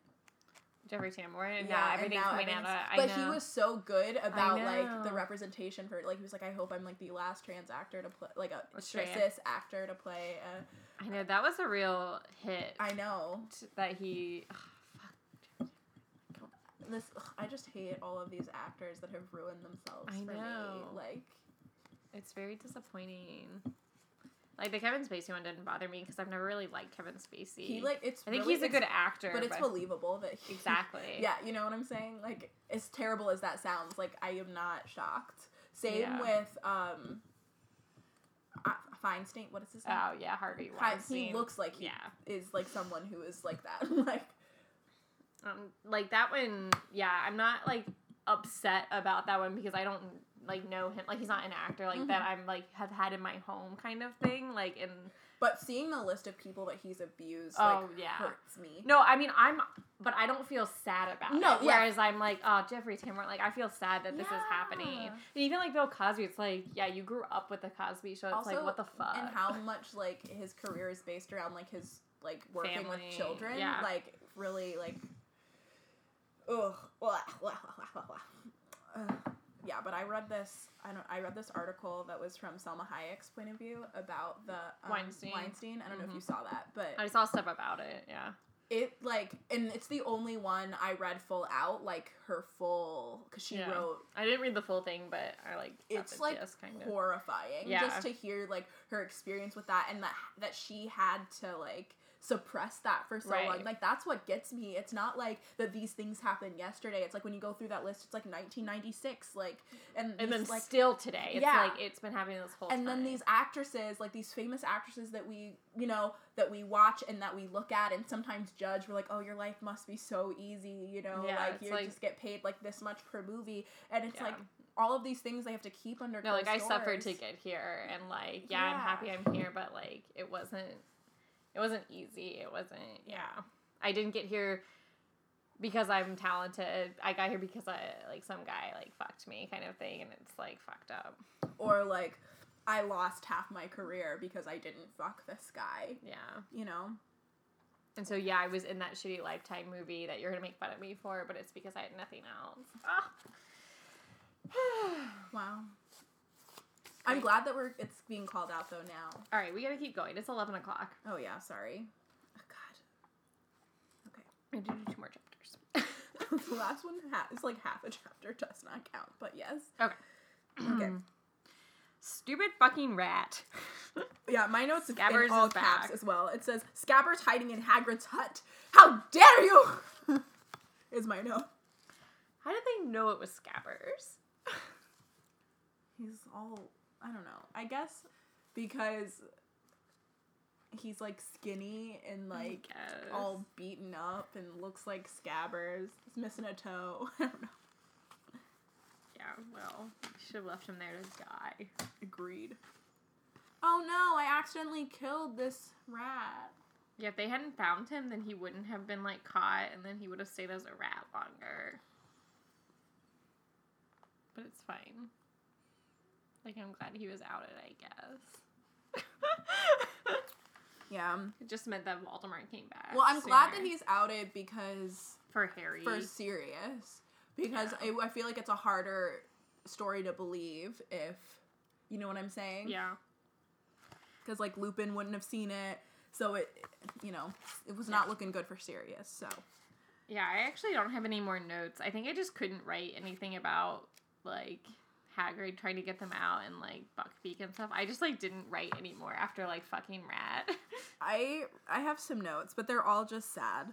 Jeffrey Tambor, and Yeah, now everything's now coming out. Of, but know. he was so good about like the representation for like he was like I hope I'm like the last trans actor to play like a Australia. cis actor to play. A, I know that was a real hit. I know t- that he. This. ugh, I just hate all of these actors that have ruined themselves I for know. me. Like It's very disappointing. Like the Kevin Spacey one didn't bother me because I've never really liked Kevin Spacey. he like it's. I think really- he's a good actor, but it's believable that he, Exactly. *laughs* yeah, you know what I'm saying. Like as terrible as that sounds, like I am not shocked. Same Yeah. with um. Feinstein, what is his name? Oh yeah, Harvey Weinstein. he looks like he yeah. is like someone who is like that. *laughs* like Um, like that one, yeah, I'm not like upset about that one because I don't like know him. Like he's not an actor like that. Mm-hmm. I'm like have had in my home kind of thing. Like in But seeing the list of people that he's abused, Oh, like, yeah. hurts me. no, I mean I'm, but I don't feel sad about No, it. yeah. Whereas I'm like, oh Jeffrey Tambor, like I feel sad that this is happening. Yeah. And even like Bill Cosby, it's like yeah, you grew up with the Cosby Show. It's like what the fuck. And how *laughs* much like his career is based around like his like working Family, with children. yeah. Like really like ugh. *laughs* Yeah, but I read this. I don't. I read this article that was from Salma Hayek's point of view about the um, Weinstein. Weinstein. I don't know if you saw that, but I saw stuff about it. Yeah. it like, and it's the only one I read full out, like her full, because she Yeah. wrote I didn't read the full thing, but I like it's like gist, kind of. horrifying Yeah. just to hear like her experience with that and that that she had to like suppress that for so long like that's what gets me it's not like that these things happened yesterday it's like when you go through that list it's like 1996 like and and then like still today, it's Yeah. like it's been happening this whole time. and time. then these actresses like these famous actresses that we you know that we watch and that we look at and sometimes judge we're like oh your life must be so easy you know Yeah, like you like- just get paid like this much per movie and it's Yeah. like all of these things they have to keep under no, like I suffered to get here, and like yeah, I'm happy I'm here, but like it wasn't, it wasn't easy. It wasn't. Yeah, I didn't get here because I'm talented. I got here because I like some guy like fucked me, kind of thing, and it's like fucked up. or like I lost half my career because I didn't fuck this guy, Yeah. you know? And so yeah, I was in that shitty Lifetime movie that you're gonna make fun of me for, but it's because I had nothing else. Ah. *sighs* Wow. I'm glad that we're it's being called out though now. All right, we gotta keep going. It's eleven o'clock. Oh yeah, sorry. Oh god. Okay. I need to do two more chapters. *laughs* *laughs* the last one ha- is like half a chapter, does not count, but yes. Okay. Okay. *clears throat* Stupid fucking rat. *laughs* Yeah, my notes Scabbers in all caps back. as well. It says Scabbers hiding in Hagrid's hut. How dare you? is my note. How did they know it was Scabbers? *sighs* He's all I don't know. I guess because he's like skinny and like all beaten up and looks like Scabbers. He's missing a toe. *laughs* I don't know. Yeah, well, should have left him there to die. Agreed. Oh no, I accidentally killed this rat. Yeah, if they hadn't found him, then he wouldn't have been like caught, and then he would have stayed as a rat longer. But it's fine. Like I'm glad he was outed, I guess. *laughs* Yeah. it just meant that Voldemort came back. Well, I'm glad that he's outed because for Harry. for Sirius because I, I feel like it's a harder story to believe if you know what I'm saying. yeah, Because like Lupin wouldn't have seen it, so it you know it was not looking good for Sirius. So yeah. I actually don't have any more notes. I think I just couldn't write anything about like Hagrid trying to get them out and like Buckbeak and stuff. I just like didn't write anymore after like fucking Rat. *laughs* I I have some notes, but they're all just sad.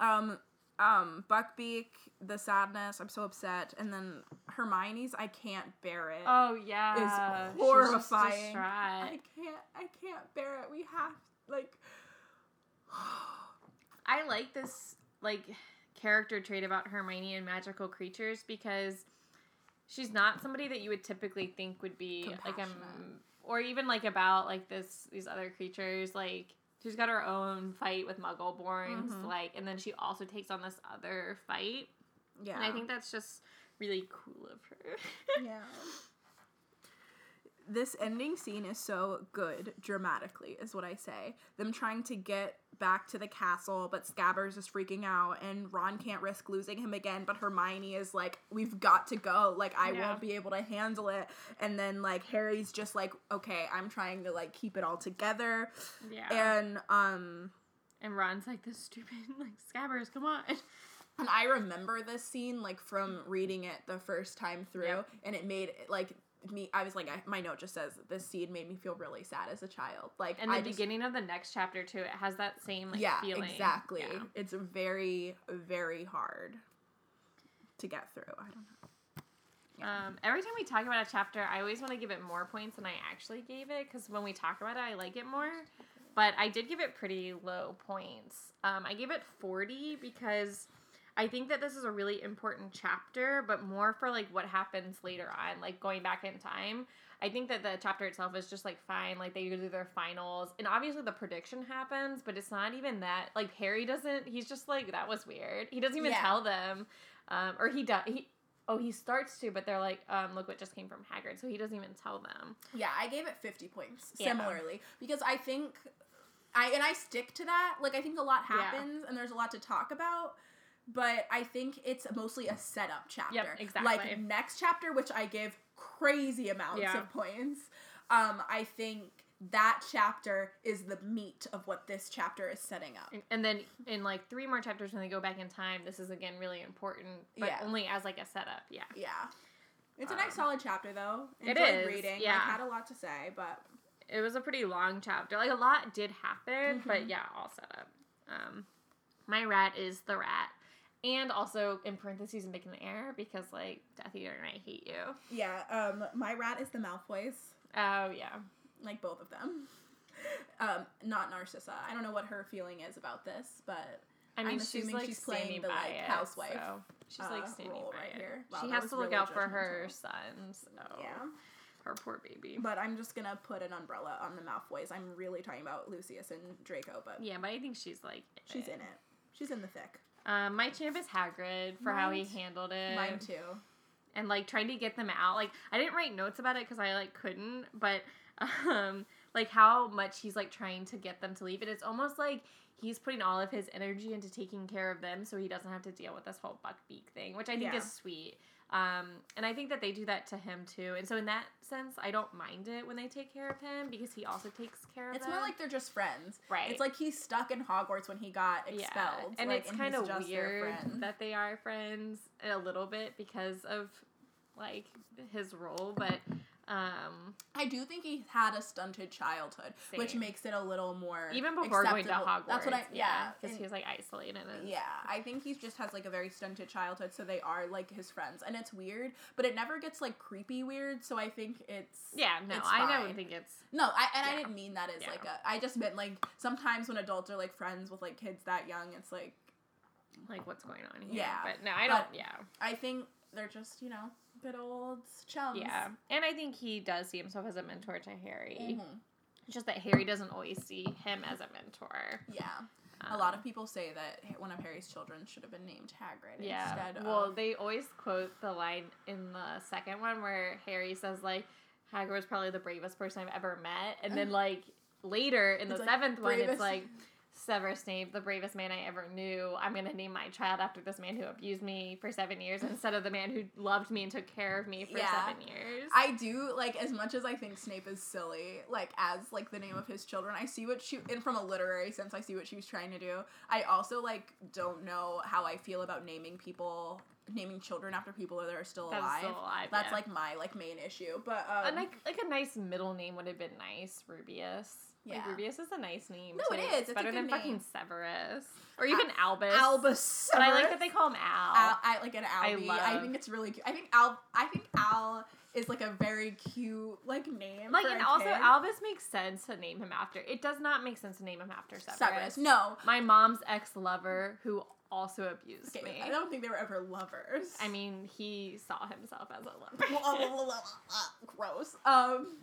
Um um Buckbeak, the sadness, I'm so upset, and then Hermione's I can't bear it. oh yeah, just horrifying. I can't I can't bear it. We have like I like this like character trait about Hermione and magical creatures because she's not somebody that you would typically think would be like um or even like about like this these other creatures like she's got her own fight with Muggleborns Mhm. like and then she also takes on this other fight yeah. and I think that's just really cool of her. yeah. *laughs* This ending scene is so good dramatically, is what I say. Them trying to get back to the castle, but Scabbers is freaking out, and Ron can't risk losing him again. But Hermione is like, "We've got to go. Like, I Yeah. won't be able to handle it." And then like Harry's just like, "Okay, I'm trying to like keep it all together." yeah. And um, And Ron's like this stupid *laughs* like scabbers, come on. And I remember this scene like from reading it the first time through, Yep. and it made like me. I was like, I, my note just says this scene made me feel really sad as a child. Like, And the I just- beginning of the next chapter too, it has that same like yeah, feeling. exactly. Yeah. It's very, very hard to get through. I don't know. Um, every time we talk about a chapter, I always want to give it more points than I actually gave it because when we talk about it, I like it more. But I did give it pretty low points. Um, I gave it 40 because I think that this is a really important chapter, but more for like what happens later on, like going back in time. I think that the chapter itself is just like fine, like they do their finals, and obviously the prediction happens, but it's not even that. Like Harry doesn't. He's just like that was weird. He doesn't even Yeah. tell them, um, or he does. He oh he starts to, but they're like, um, look what just came from Hagrid, so he doesn't even tell them. Yeah, I gave it 50 points Yeah. similarly because I think I and I stick to that. Like I think a lot Yeah. happens and there's a lot to talk about, but I think it's mostly a setup chapter. exactly. Like next chapter which I give crazy amounts Yeah. of points. Um I think that chapter is the meat of what this chapter is setting up. And, and then in like three more chapters when they go back in time, this is again really important, but Yeah. only as like a setup. Yeah. Yeah. It's a nice Um, solid chapter though. it Enjoyed is, reading. yeah. Like, had a lot to say, but it was a pretty long chapter. Like a lot did happen, but Mhm. yeah, all set up. Um, my rat is the rat, and also in parentheses and making an error because like Death Eater and I hate you. yeah, um my rat is the Malfoys. Oh yeah, like both of them. Um, not Narcissa. I don't know what her feeling is about this, but I I'm assuming she's like she's playing the, like, it, housewife, so she's uh, like standing by right it. here. Wow, she has to look really out for her sons. So yeah. her poor baby. But I'm just gonna put an umbrella on the Malfoys. I'm really talking about Lucius and Draco, but Yeah, but I think she's like she's in it. She's in the thick. Um, my champ is Hagrid for how he handled it. Mine too. and like trying to get them out. Like I didn't write notes about it because I like couldn't, but *laughs* um like how much he's like trying to get them to leave. And it's almost like he's putting all of his energy into taking care of them so he doesn't have to deal with this whole Buckbeak thing, which I think Yeah. is sweet. Um, and I think that they do that to him too. And so in that sense, I don't mind it when they take care of him because he also takes care of It's them. more like they're just friends. Right. It's like he's stuck in Hogwarts when he got expelled. and like, it's kind of he's just their weird that they are friends a little bit because of like his role, but um, I do think he had a stunted childhood, which makes it a little more even before going to. Hogwarts, That's what I yeah. because and- he was like isolated. And, Yeah, I think he just has like a very stunted childhood, so they are like his friends, and it's weird, but it never gets like creepy weird. So I think it's yeah. No, It's I don't think it's no, I and I didn't mean that as Yeah. like a. I just meant like sometimes when adults are like friends with like kids that young, it's like like what's going on here. Yeah, but no, I don't. but- yeah, I think they're just you know good old chums. yeah, and I think he does see himself as a mentor to Harry. Mhm. It's just that Harry doesn't always see him as a mentor. yeah. a lot Um, of people say that one of Harry's children should have been named Hagrid Yeah. instead Well, of. they always quote the line in the second one where Harry says like Hagrid was probably the bravest person I've ever met, and then like later in the like, seventh one, it's like Severus Snape, the bravest man I ever knew. I'm gonna name my child after this man who abused me for seven years instead of the man who loved me and took care of me for Yeah. seven years. I do like as much as I think Snape is silly, like as like the name of his children. I see what she and from a literary sense, I see what she was trying to do. I also like don't know how I feel about naming people, naming children after people that are still alive. still alive, That's yeah. like my like main issue. But um, and like like a nice middle name would have been nice, Rubeus. Yeah. Like Rubeus is a nice name. No, too. is. It's It's better than good fucking. Severus or even Albus. Albus. But I like that they call him Al. Al, I like an I Albie. I, love- think it's really cute. I think Al. I think Al is like a very cute like name. like and also kid. Albus makes sense to name him after. It does not make sense to name him after Severus. Severus. No. My mom's ex lover who also abused Okay, me. I don't think they were ever lovers. I mean, he saw himself as a lover. gross. Um.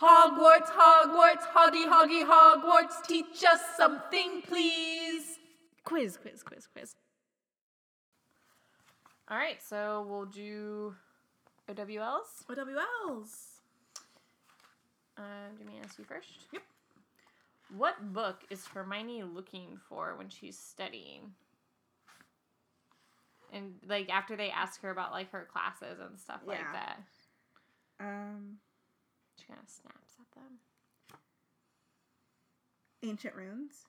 Hogwarts, Hogwarts, Hoggy, Hoggy, Hogwarts, teach us something, please. quiz, quiz, quiz, quiz. All right, so we'll do OWLs. OWLs. Uh, do you want me to ask you first? Yep. What book is Hermione looking for when she's studying? And like after they ask her about like her classes and stuff like that, Um. She kind of snaps at them. Ancient runes.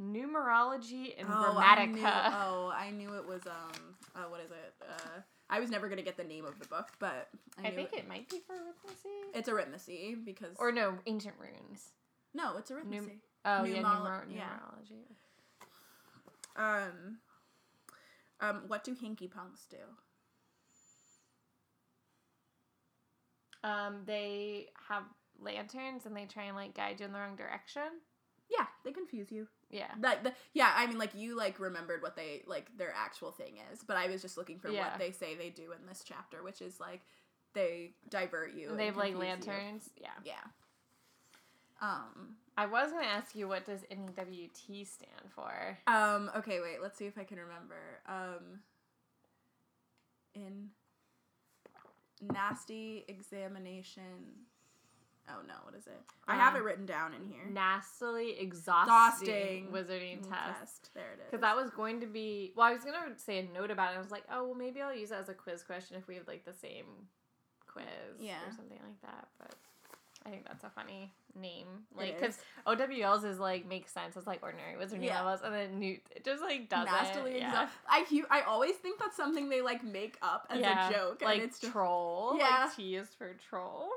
Numerology and Oh, I knew, Grammatica. oh, I knew it was um. Uh, what is it? Uh, I was never gonna get the name of the book, but I, I knew think it might be for arithmetic. it's arithmancy because Or no, ancient runes. no, it's arithmancy. Oh yeah, numer- yeah. numerology. Um. Um. What do hinky punks do? Um, they have lanterns and they try and like guide you in the wrong direction. Yeah, they confuse you. Yeah. Like the, yeah, I mean, like you like remembered what they like their actual thing is, but I was just looking for Yeah. what they say they do in this chapter, which is like they divert you. They have like confuse you. lanterns. Yeah. Yeah. Um. I was gonna ask you what does NWT stand for? Um. Okay. Wait. Let's see if I can remember. Um. In nasty examination. Oh no! What is it? I have Um, it written down in here. Nastily exhausting, Exhausting wizarding Mm, test. There it is. Because that was going to be well, I was gonna say a note about it. I was like, oh well, maybe I'll use it as a quiz question if we have like the same quiz Yeah. or something like that. But I think that's a funny name, like because. OWLs is like makes sense. It's like ordinary wizarding Yeah. levels, and then Newt it just like doesn't. nastily yeah. exhausting. I hu- I always think that's something they like make up as yeah, a joke, like and it's just troll. Yeah. Like T is for troll.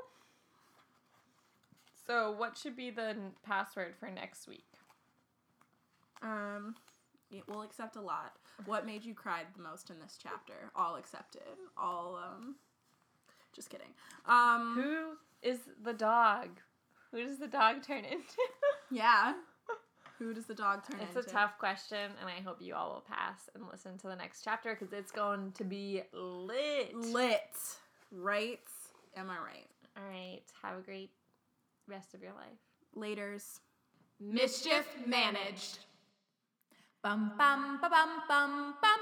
So, what should be the n- password for next week? um. yeah, We'll accept a lot. What made you cry the most in this chapter? All accepted. All um. Just kidding. Um. Who is the dog? Who does the dog turn into? Yeah. *laughs* Who does the dog turn it's into? It's a tough question, and I hope you all will pass and listen to the next chapter because it's going to be lit. lit. Right? Am I right? All right. Have a great rest of your life. Laters. Mischief managed. Bum bum ba bum bum bum